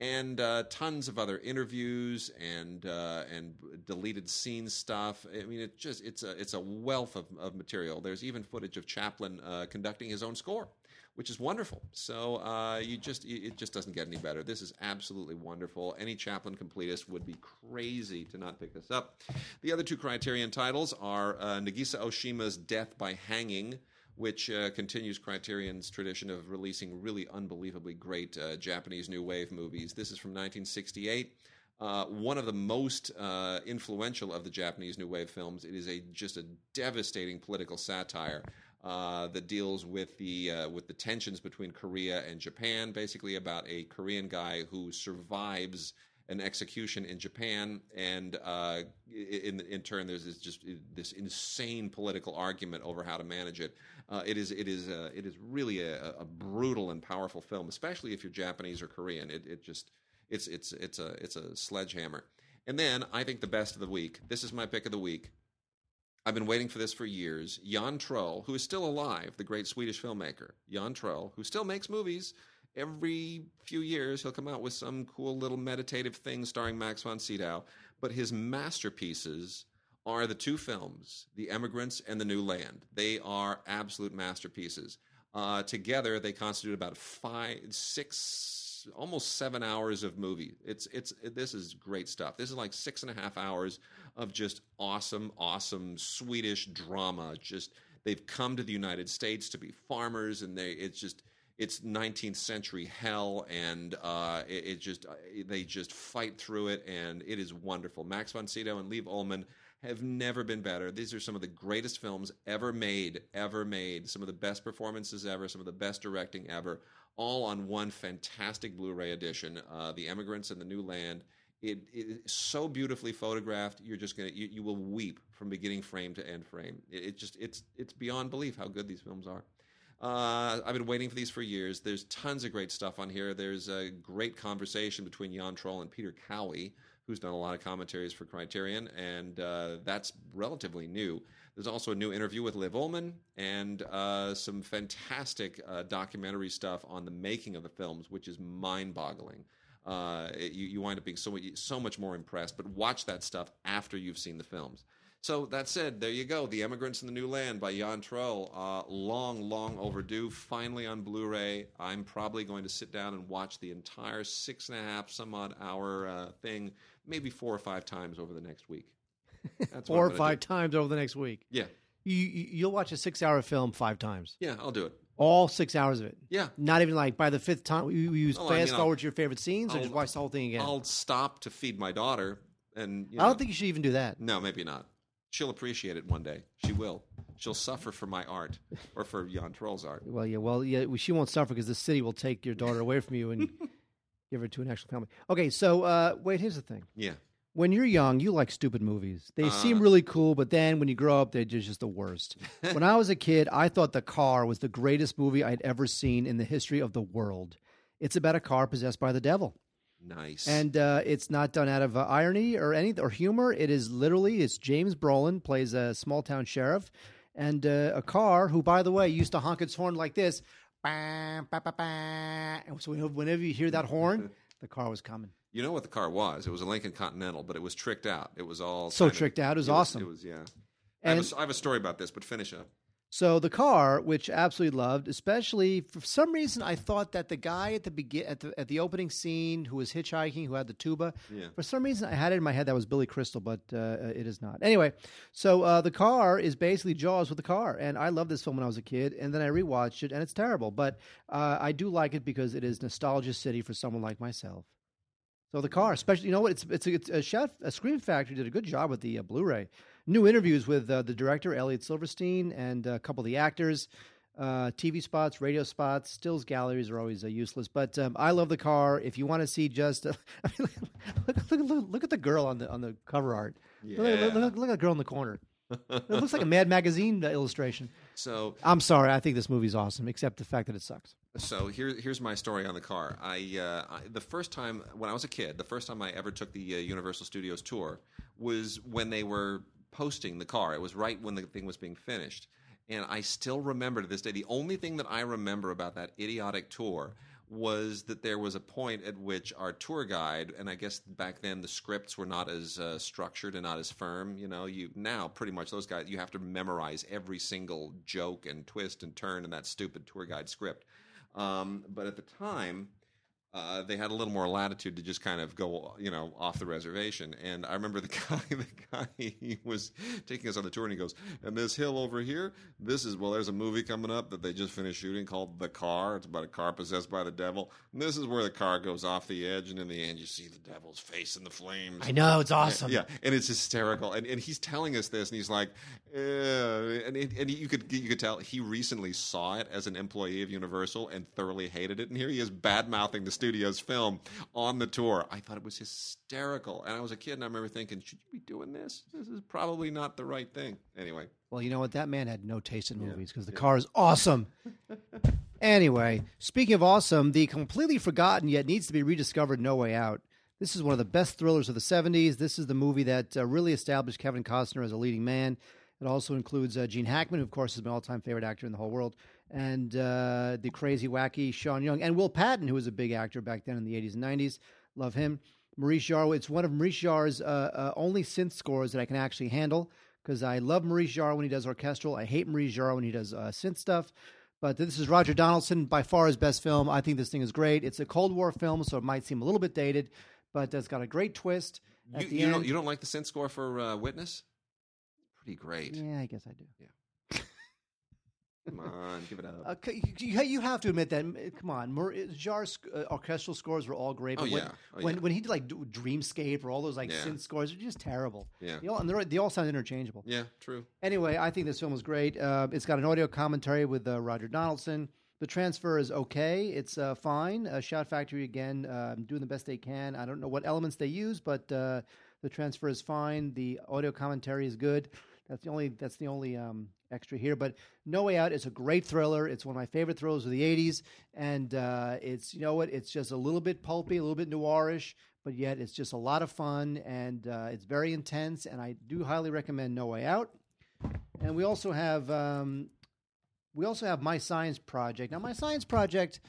and uh, tons of other interviews and uh, and deleted scene stuff. I mean, it just it's a it's a wealth of, of material. There's even footage of Chaplin uh, conducting his own score which is wonderful. So uh, you just it just doesn't get any better. This is absolutely wonderful. Any Chaplin completist would be crazy to not pick this up. The other two Criterion titles are uh, Nagisa Oshima's Death by Hanging. Which uh, continues Criterion's tradition of releasing really unbelievably great uh, Japanese New Wave movies. This is from 1968. Uh, one of the most uh, influential of the Japanese New Wave films. It is a just a devastating political satire uh, that deals with the uh, with the tensions between Korea and Japan, basically about a Korean guy who survives an execution in Japan, and uh, in in turn, there's this just this insane political argument over how to manage it. Uh, it is it is uh, it is really a, a, brutal and powerful film, especially if you're Japanese or Korean. It it just it's it's it's a it's a sledgehammer. And then I think the best of the week. This is my pick of the week. I've been waiting for this for years. Jan Troell, who is still alive, the great Swedish filmmaker, Jan Troell, who still makes movies. Every few years, he'll come out with some cool little meditative thing starring Max von Sydow. But his masterpieces are the two films, The Emigrants and The New Land. They are absolute masterpieces. Uh, together, they constitute about five, six, almost seven hours of movie. It's it's this is great stuff. This is like six and a half hours of just awesome, awesome Swedish drama. Just they've come to the United States to be farmers, and they it's just it's 19th century hell, and uh, it, it, just uh, they just fight through it, and it is wonderful. Max von Sydow and Liv Ullmann have never been better. These are some of the greatest films ever made, ever made. Some of the best performances ever, some of the best directing ever, all on one fantastic Blu-ray edition. Uh, the Emigrants and the New Land it, it is so beautifully photographed. You're just gonna you, you will weep from beginning frame to end frame. It, it just it's it's beyond belief how good these films are. Uh, I've been waiting for these for years. There's tons of great stuff on here. There's a great conversation between Jan Troell and Peter Cowie, who's done a lot of commentaries for Criterion, and uh, that's relatively new. There's also a new interview with Liv Ullmann and uh, some fantastic uh, documentary stuff on the making of the films, which is mind boggling uh, you, you wind up being so, so much more impressed. But watch that stuff after you've seen the films. So that said, there you go. The Emigrants in the New Land by Jan Troell. Uh, long, long overdue. Finally on Blu ray. I'm probably going to sit down and watch the entire six and a half, some odd hour uh, thing, maybe four or five times over the next week. That's four or five do. times over the next week. Yeah. You, you'll watch a six hour film five times. Yeah, I'll do it. All six hours of it. Yeah. Not even like by the fifth time you use well, fast I mean, forward to your favorite scenes, or I'll, just watch the whole thing again. I'll stop to feed my daughter, and you know, I don't think you should even do that. No, maybe not. She'll appreciate it one day. She will. She'll suffer for my art or for Jan Troell's art. Well, yeah, well, yeah, she won't suffer because the city will take your daughter away from you and give her to an actual family. Okay, so uh, wait, here's the thing. Yeah. When you're young, you like stupid movies. They seem Uh. really cool, but then when you grow up, they're just the worst. when I was a kid, I thought The Car was the greatest movie I'd ever seen in the history of the world. It's about a car possessed by the devil, Nice. and uh, it's not done out of uh, irony or any or humor. It is literally it's James Brolin plays a small town sheriff, and uh, a car who, by the way, used to honk its horn like this. Bah, bah, bah, bah. And so whenever you hear that horn, the car was coming. You know what the car was? It was a Lincoln Continental, but it was tricked out. It was all So kind of- tricked out. It was awesome. It was yeah. I have, a And- I have a story about this, but finish up. So the car, which absolutely loved, especially for some reason, I thought that the guy at the begin at the at the opening scene who was hitchhiking, who had the tuba, Yeah. for some reason I had it in my head that was Billy Crystal, but uh, it is not. Anyway, so uh, the car is basically Jaws with the car, and I loved this film when I was a kid, and then I rewatched it, and it's terrible, but uh, I do like it because it is nostalgia city for someone like myself. So the car, especially, you know what? It's it's a, it's a chef, a Scream Factory did a good job with the uh, Blu-ray. New interviews with uh, the director Elliot Silverstein and a couple of the actors. Uh, TV spots, radio spots, stills galleries are always uh, useless. But um, I love the car. If you want to see just, uh, I mean, look, look, look, look at the girl on the on the cover art. Look, look, Yeah. look, look at the girl in the corner. It looks like a Mad Magazine uh, illustration. So I'm sorry, I think this movie's awesome, except the fact that it sucks. So here, here's my story on the car. I, uh, I the first time when I was a kid, the first time I ever took the uh, Universal Studios tour was when they were posting the car. It was right when the thing was being finished, and I still remember to this day. The only thing that I remember about that idiotic tour was that there was a point at which our tour guide, and I guess back then the scripts were not as uh, structured and not as firm. You know, you now pretty much those guys you have to memorize every single joke and twist and turn in that stupid tour guide script. Um, but at the time, uh, they had a little more latitude to just kind of go, you know, off the reservation. And I remember the guy, the guy, he was taking us on the tour, and he goes, "And this hill over here, this is well, there's a movie coming up that they just finished shooting called The Car. It's about a car possessed by the devil. And this is where the car goes off the edge, and in the end, you see the devil's face in the flames. I know it's awesome. Yeah, and it's hysterical. And, and he's telling us this, and he's like, eh, and and you could you could tell he recently saw it as an employee of Universal and thoroughly hated it. And here he is bad mouthing the studio's film on the tour. I thought it was hysterical, and I was a kid, and I remember thinking, should you be doing this? This is probably not the right thing. Anyway, Well, you know what? That man had no taste in movies because the car is awesome. anyway, speaking of awesome, the completely forgotten yet needs to be rediscovered No Way Out. This is one of the best thrillers of the 70s. This is the movie that uh, really established Kevin Costner as a leading man. It also includes uh, Gene Hackman, who, of course, is my all time favorite actor in the whole world, and uh, the crazy, wacky Sean Young, and Will Patton, who was a big actor back then in the 80s and 90s. Love him. Maurice Jarre, it's one of Maurice Jarre's uh, uh, only synth scores that I can actually handle because I love Maurice Jarre when he does orchestral. I hate Maurice Jarre when he does uh, synth stuff. But this is Roger Donaldson, by far his best film. I think this thing is great. It's a Cold War film, so it might seem a little bit dated, but it's got a great twist. At you, the you end. don't you don't like the synth score for uh, Witness? Pretty great. Yeah, I guess I do. Come on, give it up. Uh, you, you have to admit that. Come on, Mar- Jarre's uh, orchestral scores were all great. Oh, But when, yeah. Oh, when yeah. when he did like Dreamscape or all those like Yeah. synth scores, they're just terrible. Yeah. They all, and they all sound interchangeable. yeah, true. Anyway, I think this film is great. Uh, it's got an audio commentary with uh, Roger Donaldson. The transfer is okay. It's uh, fine. Uh, Shout Factory again, uh, doing the best they can. I don't know what elements they use, but uh, the transfer is fine. The audio commentary is good. That's the only. That's the only um, extra here. But No Way Out is a great thriller. It's one of my favorite thrillers of the '80s, and uh, it's you know what? It's just a little bit pulpy, a little bit noirish, but yet it's just a lot of fun and uh, it's very intense. And I do highly recommend No Way Out. And we also have um, we also have My Science Project. Now, My Science Project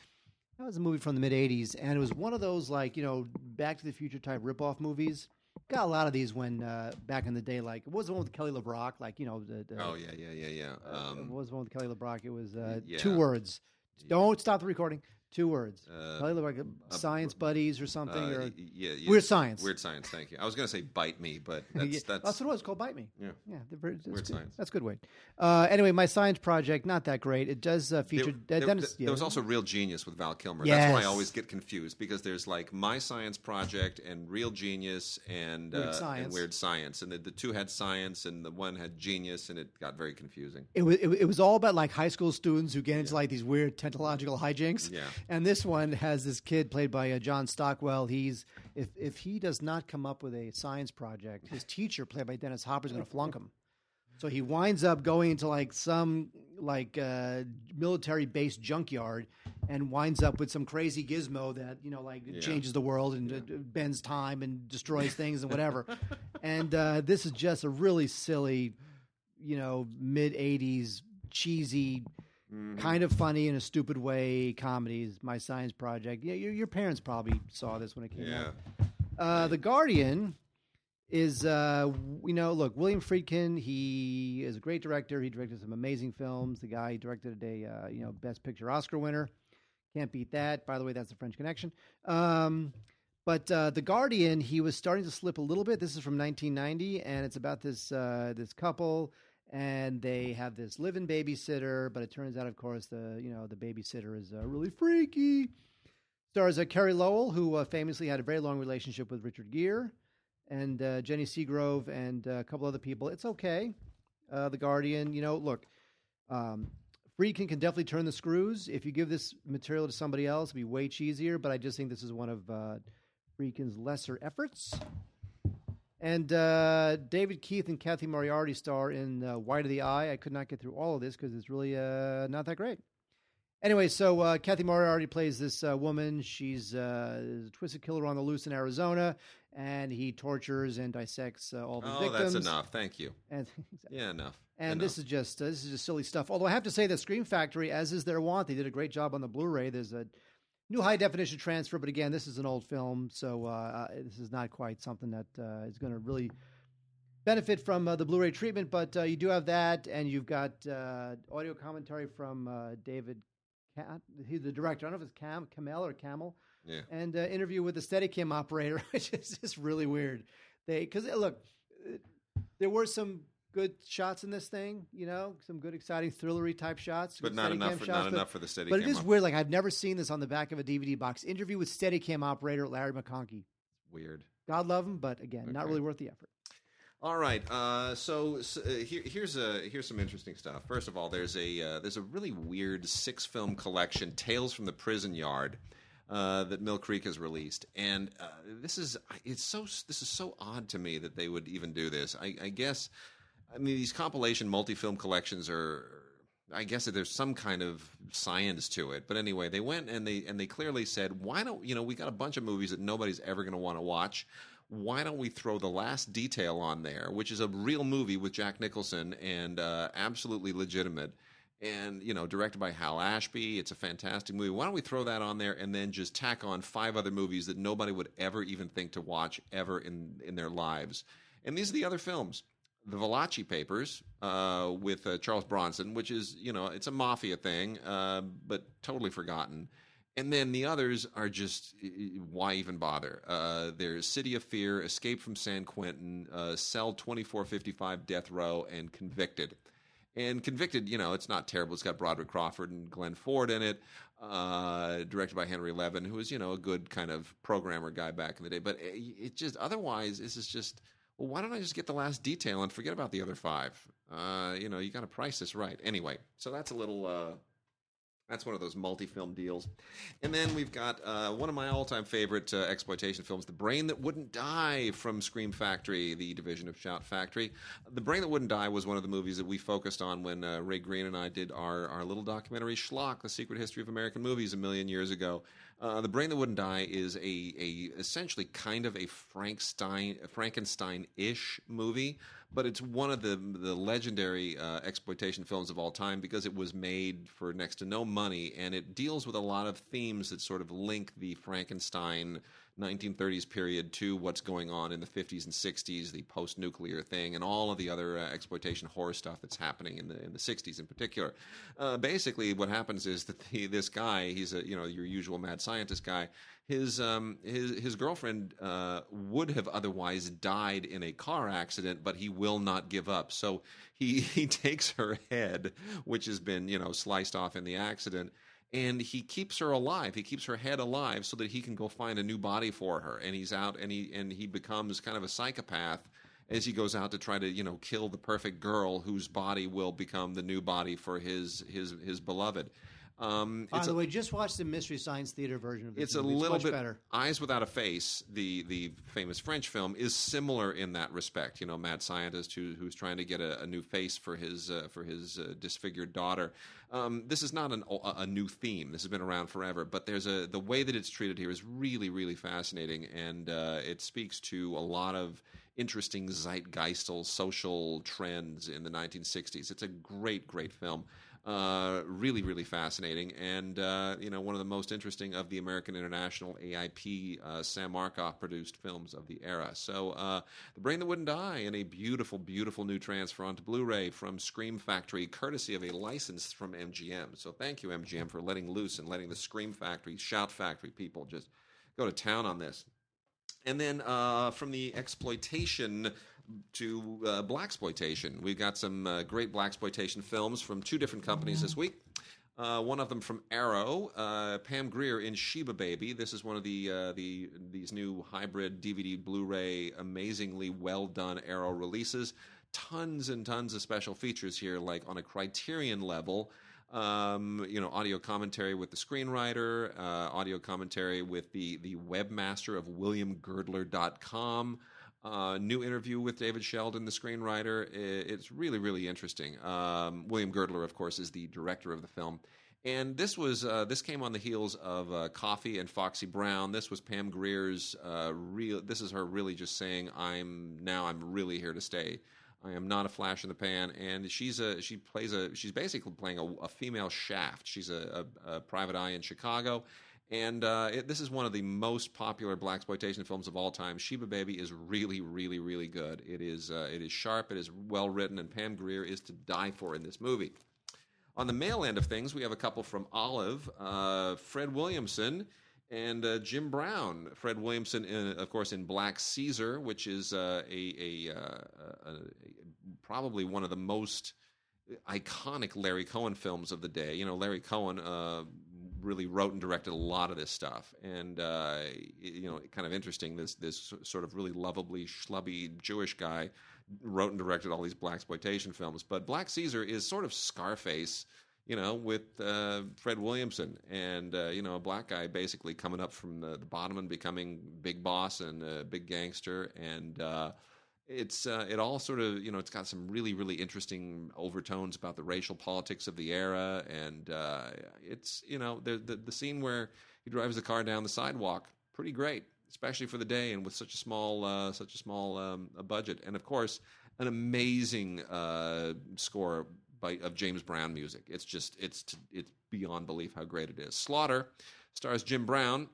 that was a movie from the mid '80s, and it was one of those like you know Back to the Future type ripoff movies. Got a lot of these when uh, back in the day. Like what was the one with Kelly LeBrock? Like you know the, the Oh yeah, yeah, yeah, yeah. uh, Um, what was the one with Kelly LeBrock? It was uh, yeah. two words. Don't stop the recording. Two words. Uh, Kelly LeBrock, uh, Science Buddies or something. uh, or yeah, yeah, Weird Science. Weird science. Thank you. I was going to say bite me, but Yeah, that's that's, what it was called. Bite me. yeah. Yeah, that's Weird good. Science. That's a good way. Uh, anyway, my science project not that great. It does uh, feature There, there- Dennis. there yeah. was also Real Genius with Val Kilmer. That's why I always get confused because there's like My Science Project and Real Genius and, Weird uh, Science. and Weird Science, and the, the two had science and the one had genius, and it got very confusing. It was, it, was- it was all about like high school students who get into like these weird technological hijinks. Yeah. And this one has this kid played by uh, John Stockwell. He's if if he does not come up with a science project, his teacher, played by Dennis Hopper, is going to flunk him. So he winds up going into like some like uh, military based junkyard and winds up with some crazy gizmo that you know like changes the world and uh, bends time and destroys things and whatever. and uh, this is just a really silly, you know, mid '80s cheesy. Kind of funny in a stupid way. Comedies, My Science Project. Yeah, your, your parents probably saw this when it came Yeah. out. Uh, the Guardian is uh you know look William Friedkin he is a great director he directed some amazing films the guy directed a uh, you know best picture Oscar winner can't beat that by the way that's the French Connection um but uh, the Guardian he was starting to slip a little bit this is from 1990 and it's about this uh, this couple and they have this live-in babysitter but it turns out of course the you know the babysitter is uh, really freaky stars uh, Carey Lowell, who uh, famously had a very long relationship with Richard Gere, and uh, Jenny Seagrove, and uh, a couple other people. It's okay. Uh, the Guardian, you know, look, um, can definitely turn the screws. If you give this material to somebody else, it'd be way cheesier. But I just think this is one of uh, Friedkin's lesser efforts. And uh, David Keith and Cathy Moriarty star in uh, White of the Eye. I could not get through all of this because it's really uh, not that great. Anyway, so uh, Cathy Moriarty plays this uh, woman. She's uh, a twisted killer on the loose in Arizona, and he tortures and dissects all the Oh, victims. that's enough. Thank you. And, Yeah, enough. and enough. this is just uh, this is just silly stuff. Although I have to say that Scream Factory, as is their want, they did a great job on the Blu-ray. There's a new high definition transfer, but again, this is an old film, so uh, this is not quite something that uh, is going to really benefit from uh, the Blu-ray treatment. But uh, you do have that, and you've got uh, audio commentary from uh, David. He's the director. I don't know if it's Cam, Camel or Camel Yeah. and uh, interview with the Steadicam operator, which is just really weird. They because look, there were some good shots in this thing, you know, some good exciting thrillery type shots, But not enough for- shots, not but- enough for the Steadicam But it is op- weird. Like I've never seen this on the back of a DVD box. Interview with Steadicam operator Larry McConkey. Weird. God love him, but again, not really worth the effort. All right. Uh, so, so uh, here, here's a here's some interesting stuff. First of all, there's a uh, there's a really weird six film collection, Tales from the Prison Yard, uh, that Mill Creek has released, and uh, this is it's so this is so odd to me that they would even do this. I, I guess, I mean, these compilation multi film collections are. I guess that there's some kind of science to it, but anyway, they went and they and they clearly said, why don't you know we got a bunch of movies that nobody's ever going to want to watch why don't we throw the last detail on there, which is a real movie with Jack Nicholson and uh, absolutely legitimate, and you know directed by Hal Ashby. It's a fantastic movie. Why don't we throw that on there and then just tack on five other movies that nobody would ever even think to watch ever in in their lives? And these are the other films. The Valachi Papers uh, with uh, Charles Bronson, which is you know it's a mafia thing, uh, but totally forgotten. And then the others are just why even bother? Uh, there's City of Fear, Escape from San Quentin, uh, Cell 2455, Death Row, and Convicted. And Convicted, you know, it's not terrible. It's got Broderick Crawford and Glenn Ford in it, uh, directed by Henry Levin, who was, you know, a good kind of programmer guy back in the day. But it, it just, otherwise, this is just, well, why don't I just get the last detail and forget about the other five? Uh, you know, you got to price this right. Anyway, so that's a little. Uh, that's one of those multi-film deals. And then we've got uh, one of my all-time favorite uh, exploitation films, The Brain That Wouldn't Die from Scream Factory, the division of Shout Factory. The Brain That Wouldn't Die was one of the movies that we focused on when uh, Ray Greene and I did our, our little documentary, Schlock, The Secret History of American Movies, a million years ago. Uh, the Brain That Wouldn't Die is a, a essentially kind of a Frankenstein, Frankenstein-ish movie, but it's one of the the legendary uh, exploitation films of all time because it was made for next to no money, and it deals with a lot of themes that sort of link the Frankenstein 1930s period to what's going on in the 50s and 60s, the post-nuclear thing, and all of the other uh, exploitation horror stuff that's happening in the in the 60s in particular. Uh, basically, what happens is that the, this guy, he's a you know your usual mad scientist guy. His um, his his girlfriend uh, would have otherwise died in a car accident, but he will not give up. So he he takes her head, which has been you know sliced off in the accident, and he keeps her alive. He keeps her head alive so that he can go find a new body for her. And he's out and he and he becomes kind of a psychopath as he goes out to try to you know kill the perfect girl whose body will become the new body for his his his beloved. Um, By it's the a, way, just watch the Mystery Science Theater version of this. it's a movie. little much bit better. Eyes Without a Face, the the famous French film, is similar in that respect. You know, mad scientist who who's trying to get a, a new face for his uh, for his uh, disfigured daughter. Um, this is not an, a, a new theme. This has been around forever, but there's a the way that it's treated here is really really fascinating, and uh, it speaks to a lot of interesting zeitgeistal social trends in the 1960s. It's a great great film uh, really, really fascinating, and uh, you know one of the most interesting of the American International AIP uh, Sam Arkoff produced films of the era. So, uh, The Brain That Wouldn't Die, and a beautiful, beautiful new transfer onto Blu-ray from Scream Factory, courtesy of a license from MGM. So, thank you MGM for letting loose and letting the Scream Factory, Shout Factory people just go to town on this. And then uh, from the exploitation to uh, black exploitation, we've got some uh, great black exploitation films from two different companies this week. Uh, one of them from Arrow, uh, Pam Grier in Sheba Baby. This is one of the uh, the these new hybrid DVD Blu-ray, amazingly well done Arrow releases. Tons and tons of special features here, like on a Criterion level. Um, you know, audio commentary with the screenwriter, uh, audio commentary with the the webmaster of WilliamGirdler.com. Uh, new interview with David Sheldon, the screenwriter. It's really, really interesting. Um, William Girdler, of course, is the director of the film. And this was uh, this came on the heels of uh, Coffy and Foxy Brown. This was Pam Grier's uh, real. This is her really just saying, "I'm now. I'm really here to stay. I am not a flash in the pan." And she's a she plays a she's basically playing a, a female Shaft. She's a, a, a private eye in Chicago, and uh, it, this is one of the most popular black exploitation films of all time. Sheba Baby is really, really, really good. It is uh, it is sharp. It is well written, and Pam Grier is to die for in this movie. On the male end of things, we have a couple from Olive, uh, Fred Williamson and uh, Jim Brown. Fred Williamson, in, of course, in Black Caesar, which is uh, a, a, uh, a, a probably one of the most iconic Larry Cohen films of the day. You know, Larry Cohen really wrote and directed a lot of this stuff, and uh, you know, kind of interesting. This this sort of really lovably schlubby Jewish guy wrote and directed all these black exploitation films. But Black Caesar is sort of Scarface. You know, with uh, Fred Williamson and uh, you know a black guy basically coming up from the, the bottom and becoming big boss and a big gangster, and uh, it's uh, it all sort of you know it's got some really really interesting overtones about the racial politics of the era, and uh, it's you know the, the the scene where he drives the car down the sidewalk, pretty great, especially for the day and with such a small uh, such a small um, a budget, and of course an amazing uh, score by of James Brown music. It's just it's it's beyond belief how great it is. Slaughter stars Jim Brown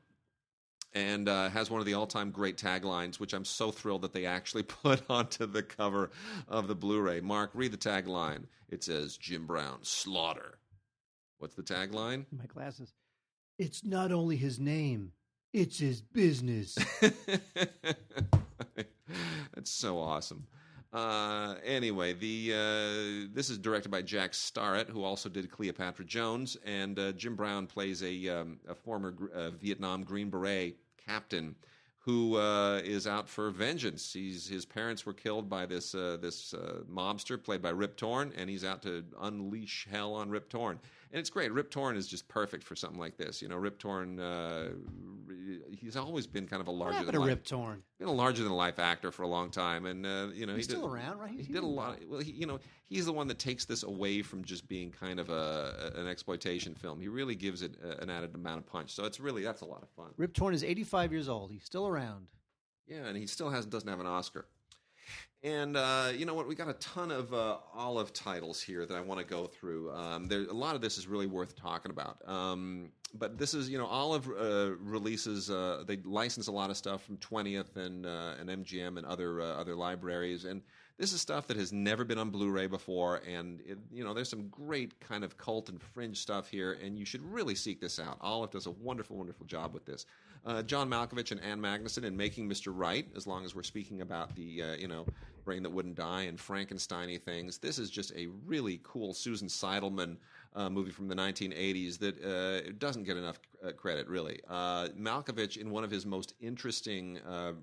and uh, has one of the all-time great taglines, which I'm so thrilled that they actually put onto the cover of the Blu-ray. Mark, read the tagline. It says Jim Brown Slaughter. What's the tagline? My glasses. It's not only his name; it's his business. That's so awesome. Uh, anyway, the uh, this is directed by Jack Starrett, who also did Cleopatra Jones, and uh, Jim Brown plays a, um, a former uh, Vietnam Green Beret captain who uh, is out for vengeance. He's his parents were killed by this uh, this uh, mobster played by Rip Torn, and he's out to unleash hell on Rip Torn. And it's great. Rip Torn is just perfect for something like this. You know, Rip Torn. Uh, he's always been kind of a larger than life Rip Torn? been a larger than life actor for a long time, and uh, you know He's he still around, right? He's- He did a lot. Well, he, you know, he's the one that takes this away from just being kind of a an exploitation film. He really gives it a, an added amount of punch. So it's really that's a lot of fun. Rip Torn is 85 years old. He's still around. Yeah, and he still has doesn't have an Oscar. And uh, you know what? We got a ton of uh, Olive titles here that I want to go through. Um, there, a lot of this is really worth talking about. Um, but this is, you know, Olive uh, releases. Uh, they license a lot of stuff from 20th and uh, and MGM and other uh, other libraries, and this is stuff that has never been on Blu-ray before. And it, you know, there's some great kind of cult and fringe stuff here, and you should really seek this out. Olive does a wonderful, wonderful job with this. Uh, John Malkovich and Ann Magnuson in Making Mr. Right. As long as we're speaking about the, uh, you know, brain that wouldn't die and Frankensteiny things, this is just a really cool Susan Seidelman uh, movie from the 1980s that uh, doesn't get enough uh, credit, really. Uh, Malkovich, in one of his most interesting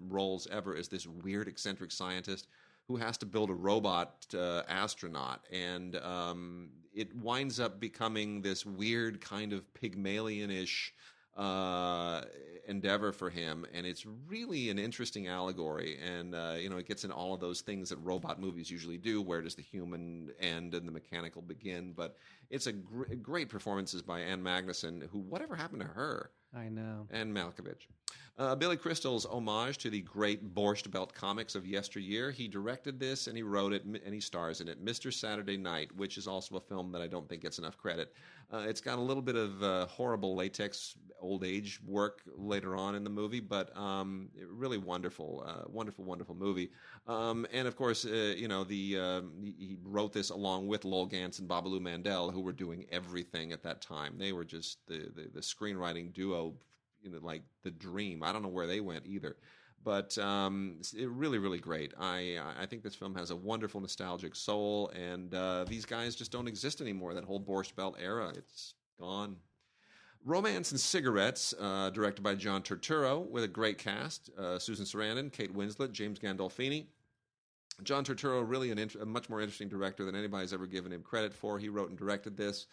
roles ever, is this weird, eccentric scientist who has to build a robot uh, astronaut, and um, it winds up becoming this weird kind of Pygmalion-ish uh, endeavor for him, and it's really an interesting allegory. And uh, you know, it gets in all of those things that robot movies usually do. Where does the human end and the mechanical begin? But it's a gr- great performances by Ann Magnuson, who whatever happened to her, I know. and Malkovich. Uh, Billy Crystal's homage to the great Borscht Belt comics of yesteryear. He directed this and he wrote it and he stars in it. Mr. Saturday Night, which is also a film that I don't think gets enough credit. Uh, it's got a little bit of uh, horrible latex old age work later on in the movie, but um, really wonderful, uh, wonderful, wonderful movie. Um, and of course, uh, you know, the um, he wrote this along with Lowell Ganz and Babaloo Mandel, who were doing everything at that time. They were just the, the, the screenwriting duo you know, like the dream. I don't know where they went either, but um, it really, really great. I I think this film has a wonderful nostalgic soul, and uh, these guys just don't exist anymore. That whole Borscht Belt era, it's gone. Romance and Cigarettes, uh, directed by John Turturro, with a great cast: uh, Susan Sarandon, Kate Winslet, James Gandolfini. John Turturro, really an int- a much more interesting director than anybody's ever given him credit for. He wrote and directed this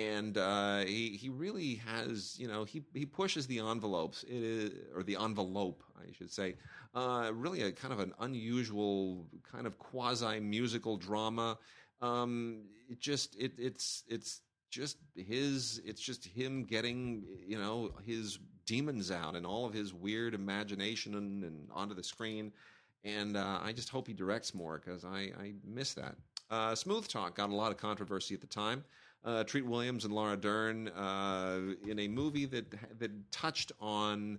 and uh, he he really has you know he he pushes the envelopes it is, or the envelope I should say uh, really a kind of an unusual kind of quasi musical drama um, it just it it's it's just his it's just him getting you know his demons out and all of his weird imagination and, and onto the screen and uh, I just hope he directs more because I, I miss that. Uh, Smooth Talk got a lot of controversy at the time. Uh, Treat Williams and Laura Dern uh, in a movie that that touched on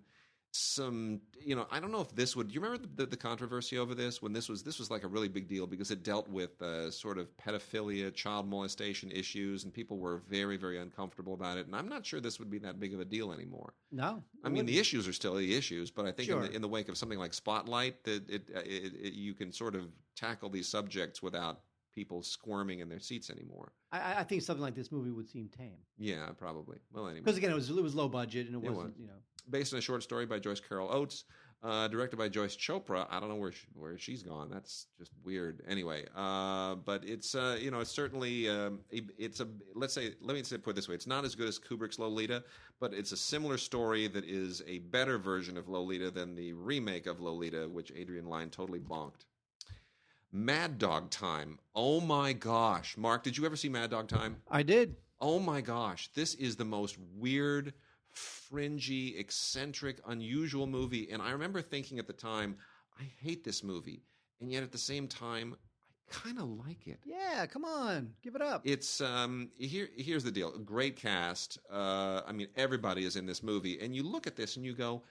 some you know I don't know if this would you remember the, the controversy over this? When this was this was like a really big deal because it dealt with uh, sort of pedophilia child molestation issues and people were very very uncomfortable about it. And I'm not sure this would be that big of a deal anymore. No, I mean, the issues are still the issues, but I think in, the, in the wake of something like Spotlight, that it, it, it, you can sort of tackle these subjects without people squirming in their seats anymore. I- I, think something like this movie would seem tame Yeah, probably. Well, anyway, because again, it was it was low budget and it It wasn't was. you know. based on a short story by Joyce Carol Oates, uh, directed by Joyce Chopra. I don't know where she, where she's gone. That's just weird. Anyway, uh, but it's uh, you know it's certainly um, it's a let's say let me say put it this way. It's not as good as Kubrick's Lolita, but it's a similar story that is a better version of Lolita than the remake of Lolita, which Adrian Lyne totally bonked. Mad Dog Time. Oh my gosh, Mark, did you ever see Mad Dog Time? I did. Oh my gosh, this is the most weird, fringy, eccentric, unusual movie. And I remember thinking at the time, I hate this movie. And yet at the same time, I kind of like it. Yeah, come on, give it up. It's um here here's the deal. Great cast. Uh I mean everybody is in this movie and you look at this and you go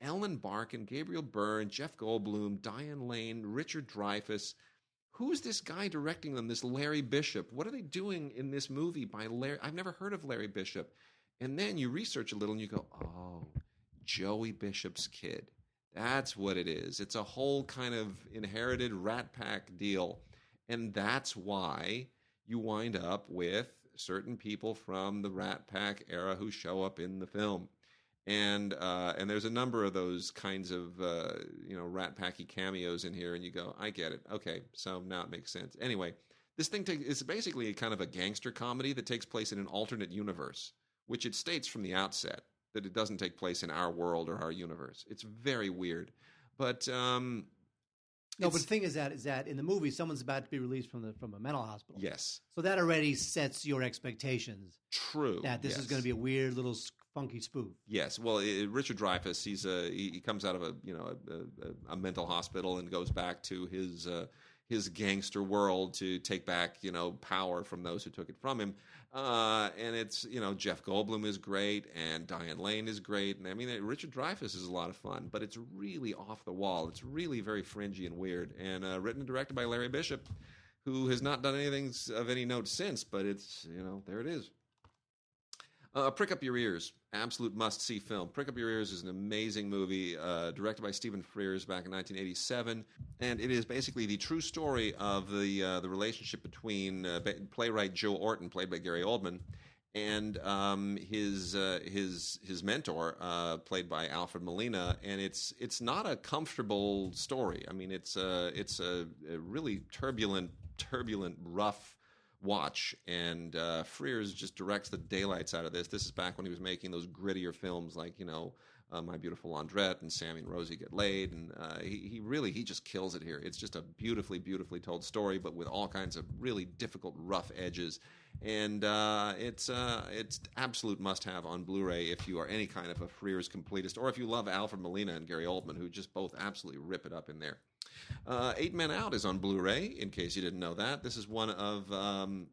Ellen Barkin, Gabriel Byrne, Jeff Goldblum, Diane Lane, Richard Dreyfuss. Who's this guy directing them? This Larry Bishop. What are they doing in this movie by Larry? I've never heard of Larry Bishop. And then you research a little and you go, "Oh, Joey Bishop's kid." That's what it is. It's a whole kind of inherited Rat Pack deal. And that's why you wind up with certain people from the Rat Pack era who show up in the film. And uh, and there's a number of those kinds of uh, you know Rat Packy cameos in here, and you go, I get it. Okay, so now it makes sense. Anyway, this thing takes is basically a kind of a gangster comedy that takes place in an alternate universe, which it states from the outset that it doesn't take place in our world or our universe. It's very weird, but um, no, but the thing is that is that in the movie, someone's about to be released from the from a mental hospital. yes, So that already sets your expectations true. that this is going to be a weird little funky spoof. Yes, well, i Richard Dreyfuss, he's a he, he comes out of a you know a, a, a mental hospital and goes back to his uh, his gangster world to take back you know power from those who took it from him. Uh, and it's you know Jeff Goldblum is great and Diane Lane is great, and I mean Richard Dreyfuss is a lot of fun, but it's really off the wall. It's really very fringy and weird, and uh, written and directed by Larry Bishop, who has not done anything of any note since. But it's you know there it is. Uh, Prick Up Your Ears, absolute must see film. Prick Up Your Ears is an amazing movie uh, directed by Stephen Frears back in 1987, and it is basically the true story of the uh, the relationship between uh, playwright Joe Orton, played by Gary Oldman, and um, his uh, his his mentor, uh, played by Alfred Molina, and it's it's not a comfortable story. I mean, it's a it's a, a really turbulent, turbulent, rough watch, and uh, Frears just directs the daylights out of this. This is back when he was making those grittier films like you know. Uh, My Beautiful Laundrette and Sammy and Rosie Get Laid, and uh, he, he really he just kills it here. It's just a beautifully, beautifully told story, but with all kinds of really difficult, rough edges and uh, it's uh, it's absolute must have on Blu-ray if you are any kind of a Frears completist, or if you love Alfred Molina and Gary Oldman, who just both absolutely rip it up in there. Uh, Eight Men Out is on Blu-ray. In case you didn't know that, this is one of um,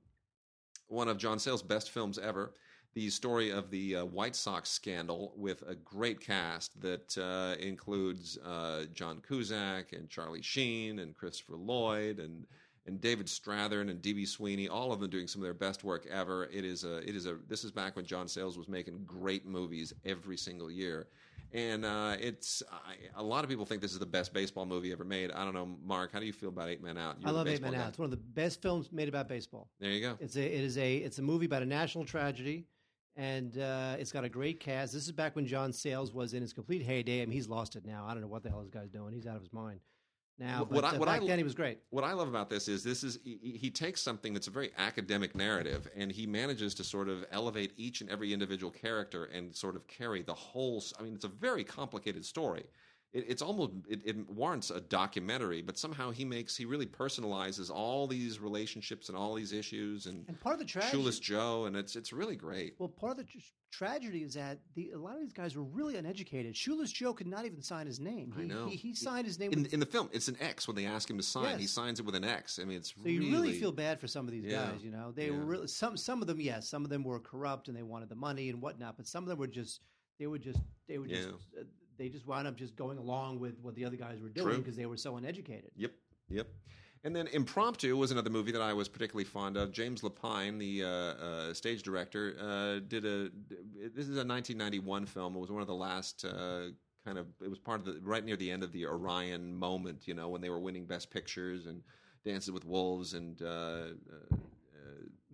one of John Sayles' best films ever. The story of the uh, White Sox scandal with a great cast that uh, includes uh, John Cusack and Charlie Sheen and Christopher Lloyd and and David Strathairn and DB Sweeney, all of them doing some of their best work ever. It is a, it is a. This is back when John Sayles was making great movies every single year, and uh, it's I, a lot of people think this is the best baseball movie ever made. I don't know, Mark. How do you feel about Eight Men Out? You're I love Eight Men guy. Out. It's one of the best films made about baseball. There you go. It's a it is a it's a movie about a national tragedy, and uh, it's got a great cast. This is back when John Sayles was in his complete heyday. I mean, he's lost it now. I don't know what the hell this guy's doing. He's out of his mind now. What- But what I- what I back l- then, he was great. What I love about this is this is he, he takes something that's a very academic narrative and he manages to sort of elevate each and every individual character and sort of carry the whole. I mean, it's a very complicated story. It, it's almost it, it warrants a documentary, but somehow he makes he really personalizes all these relationships and all these issues and, And part of the tragedy, Shoeless Joe, and it's it's really great. well, part of the tr- tragedy is that the, a lot of these guys were really uneducated. Shoeless Joe could not even sign his name. I He, know. He, he signed his name. In, with, in the film, it's an X when they ask him to sign. He signs it with an X. I mean, it's so you really feel bad for some of these Yeah. guys. You know, they Yeah. were really some some of them. Yes, some of them were corrupt and they wanted the money and whatnot. But some of them were just they were just they were just uh, they just wound up just going along with what the other guys were doing because they were so uneducated. Yep, yep. And then Impromptu was another movie that I was particularly fond of. James Lapine, the uh, uh, stage director, uh, did a. This is a 1991 film. It was one of the last uh, kind of. It was part of the right near the end of the Orion moment. You know, when they were winning Best Pictures and Dances with Wolves and.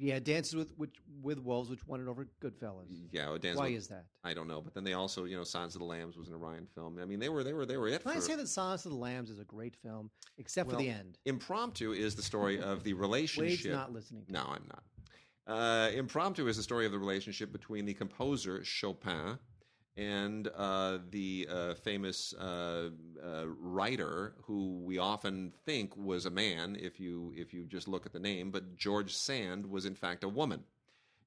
Yeah, Dances with with, with Wolves, which won it over Goodfellas. yeah, Dances Why with, is that? I don't know, but then they also, you know, Silence of the Lambs was an Orion film. I mean, they were they were they were it. Can I say that Silence of the Lambs is a great film, except Well, for the end? Impromptu is the story of the relationship. Wade's not listening. To No, I'm not. Uh, Impromptu is the story of the relationship between the composer Chopin and uh, the uh, famous uh, uh, writer, who we often think was a man, if you if you just look at the name, but George Sand was in fact a woman.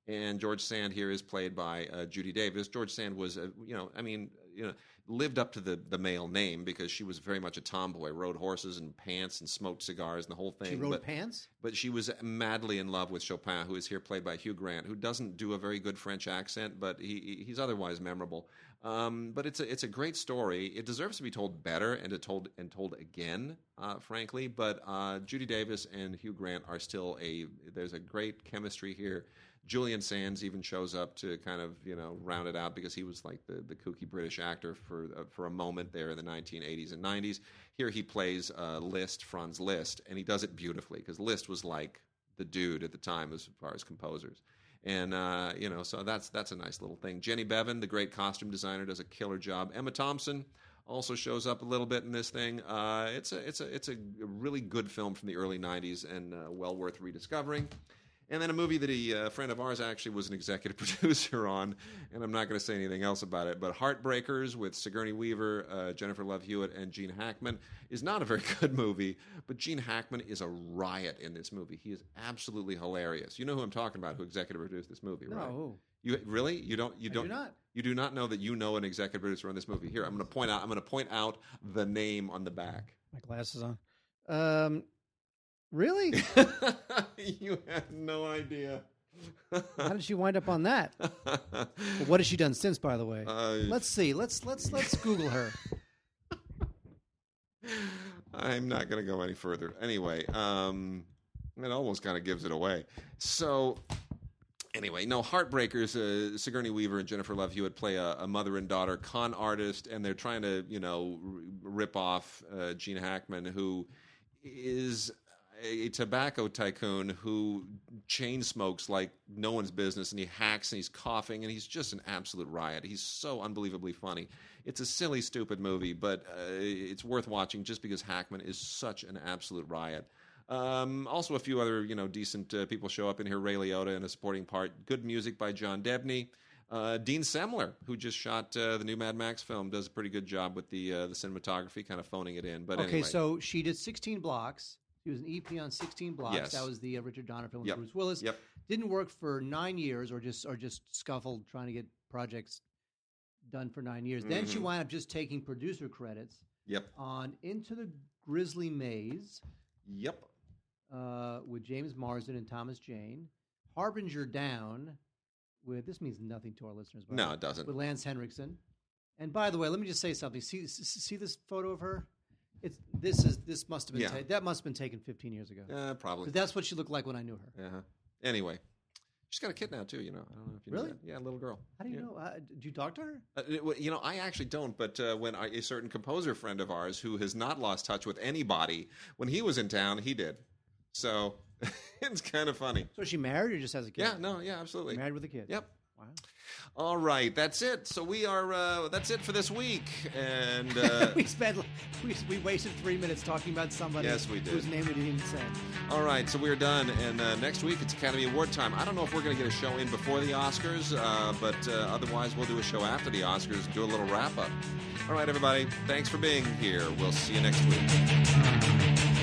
And George Sand here is played by uh, Judy Davis. George Sand was, a, you know, I mean, you know, lived up to the the male name because she was very much a tomboy, rode horses and pants and smoked cigars and the whole thing. She rode but, pants. but she was madly in love with Chopin, who is here played by Hugh Grant, who doesn't do a very good French accent, but he he's otherwise memorable. Um, but it's a it's a great story. It deserves to be told better and to told and told again, uh, frankly. But uh, Judy Davis and Hugh Grant are still a there's a great chemistry here. Julian Sands even shows up to kind of you know round it out because he was like the, the kooky British actor for uh, for a moment there in the 1980s and 90s. Here he plays uh, Liszt, Franz Liszt, and he does it beautifully because Liszt was like the dude at the time as far as composers. And uh, you know, so that's that's a nice little thing. Jenny Beavan, the great costume designer, does a killer job. Emma Thompson also shows up a little bit in this thing. Uh, it's a it's a it's a really good film from the early '90s and uh, well worth rediscovering. And then a movie that he, a friend of ours actually was an executive producer on, and I'm not going to say anything else about it. But Heartbreakers with Sigourney Weaver, uh, Jennifer Love Hewitt, and Gene Hackman is not a very good movie, but Gene Hackman is a riot in this movie. He is absolutely hilarious. You know who I'm talking about? Who executive produced this movie, right? No, You really? You don't? You don't? do not. You do not know that you know an executive producer on this movie. Here, I'm going to point out. I'm going to point out the name on the back. My glasses on. Um, really? you have no idea. How did she wind up on that? But what has she done since, by the way? Uh, let's see. Let's let's let's Google her. I'm not going to go any further. Anyway, um, it almost kind of gives it away. So, anyway, no, Heartbreakers, uh, Sigourney Weaver and Jennifer Love Hewitt play a, a mother and daughter con artist, and they're trying to, you know, r- rip off uh, Gene Hackman, who is a tobacco tycoon who chain smokes like no one's business, and he hacks and he's coughing, and he's just an absolute riot. He's so unbelievably funny. It's a silly, stupid movie, but uh, it's worth watching just because Hackman is such an absolute riot. Um, also, a few other you know decent uh, people show up in here. Ray Liotta in a supporting part. Good music by John Debney. Uh, Dean Semler, who just shot uh, the new Mad Max film, does a pretty good job with the uh, the cinematography, kind of phoning it in. But okay, anyway. so she did 16 blocks. He was an EP on 16 blocks. Yes. That was the uh, Richard Donner film with Yep. Bruce Willis. Yep. Didn't work for nine years, or just or just scuffled trying to get projects done for nine years. Then she Mhm. wound up just taking producer credits Yep. on Into the Grizzly Maze Yep. uh, with James Marsden and Thomas Jane. Harbinger Down with this means nothing to our listeners. No, it doesn't. With Lance Henriksen. And by the way, let me just say something. See, see this photo of her? It's this is this must have been Yeah. ta- that must have been taken 15 years ago. Uh, probably. 'Cause that's what she looked like when I knew her. Uh-huh. Anyway, she's got a kid now too. You know, I don't know if you Really? know that. Yeah, a little girl. How do you Yeah. know? Uh, do you talk to her? Uh, it- well, you know, I actually don't. But uh, when I, a certain composer friend of ours who has not lost touch with anybody, when he was in town, he did. So it's kind of funny. So is she married or just has a kid? Yeah. No. Yeah. Absolutely. married with a kid. Yep. Wow. All right, that's it. So we are. Uh, that's it for this week. And uh, we spent we, we wasted three minutes talking about somebody Yes, we did. whose name we didn't even say. all right, so we're done. And uh, next week it's Academy Award time. I don't know if we're going to get a show in before the Oscars, uh, but uh, otherwise we'll do a show after the Oscars and do a little wrap up. All right, everybody. Thanks for being here. We'll see you next week.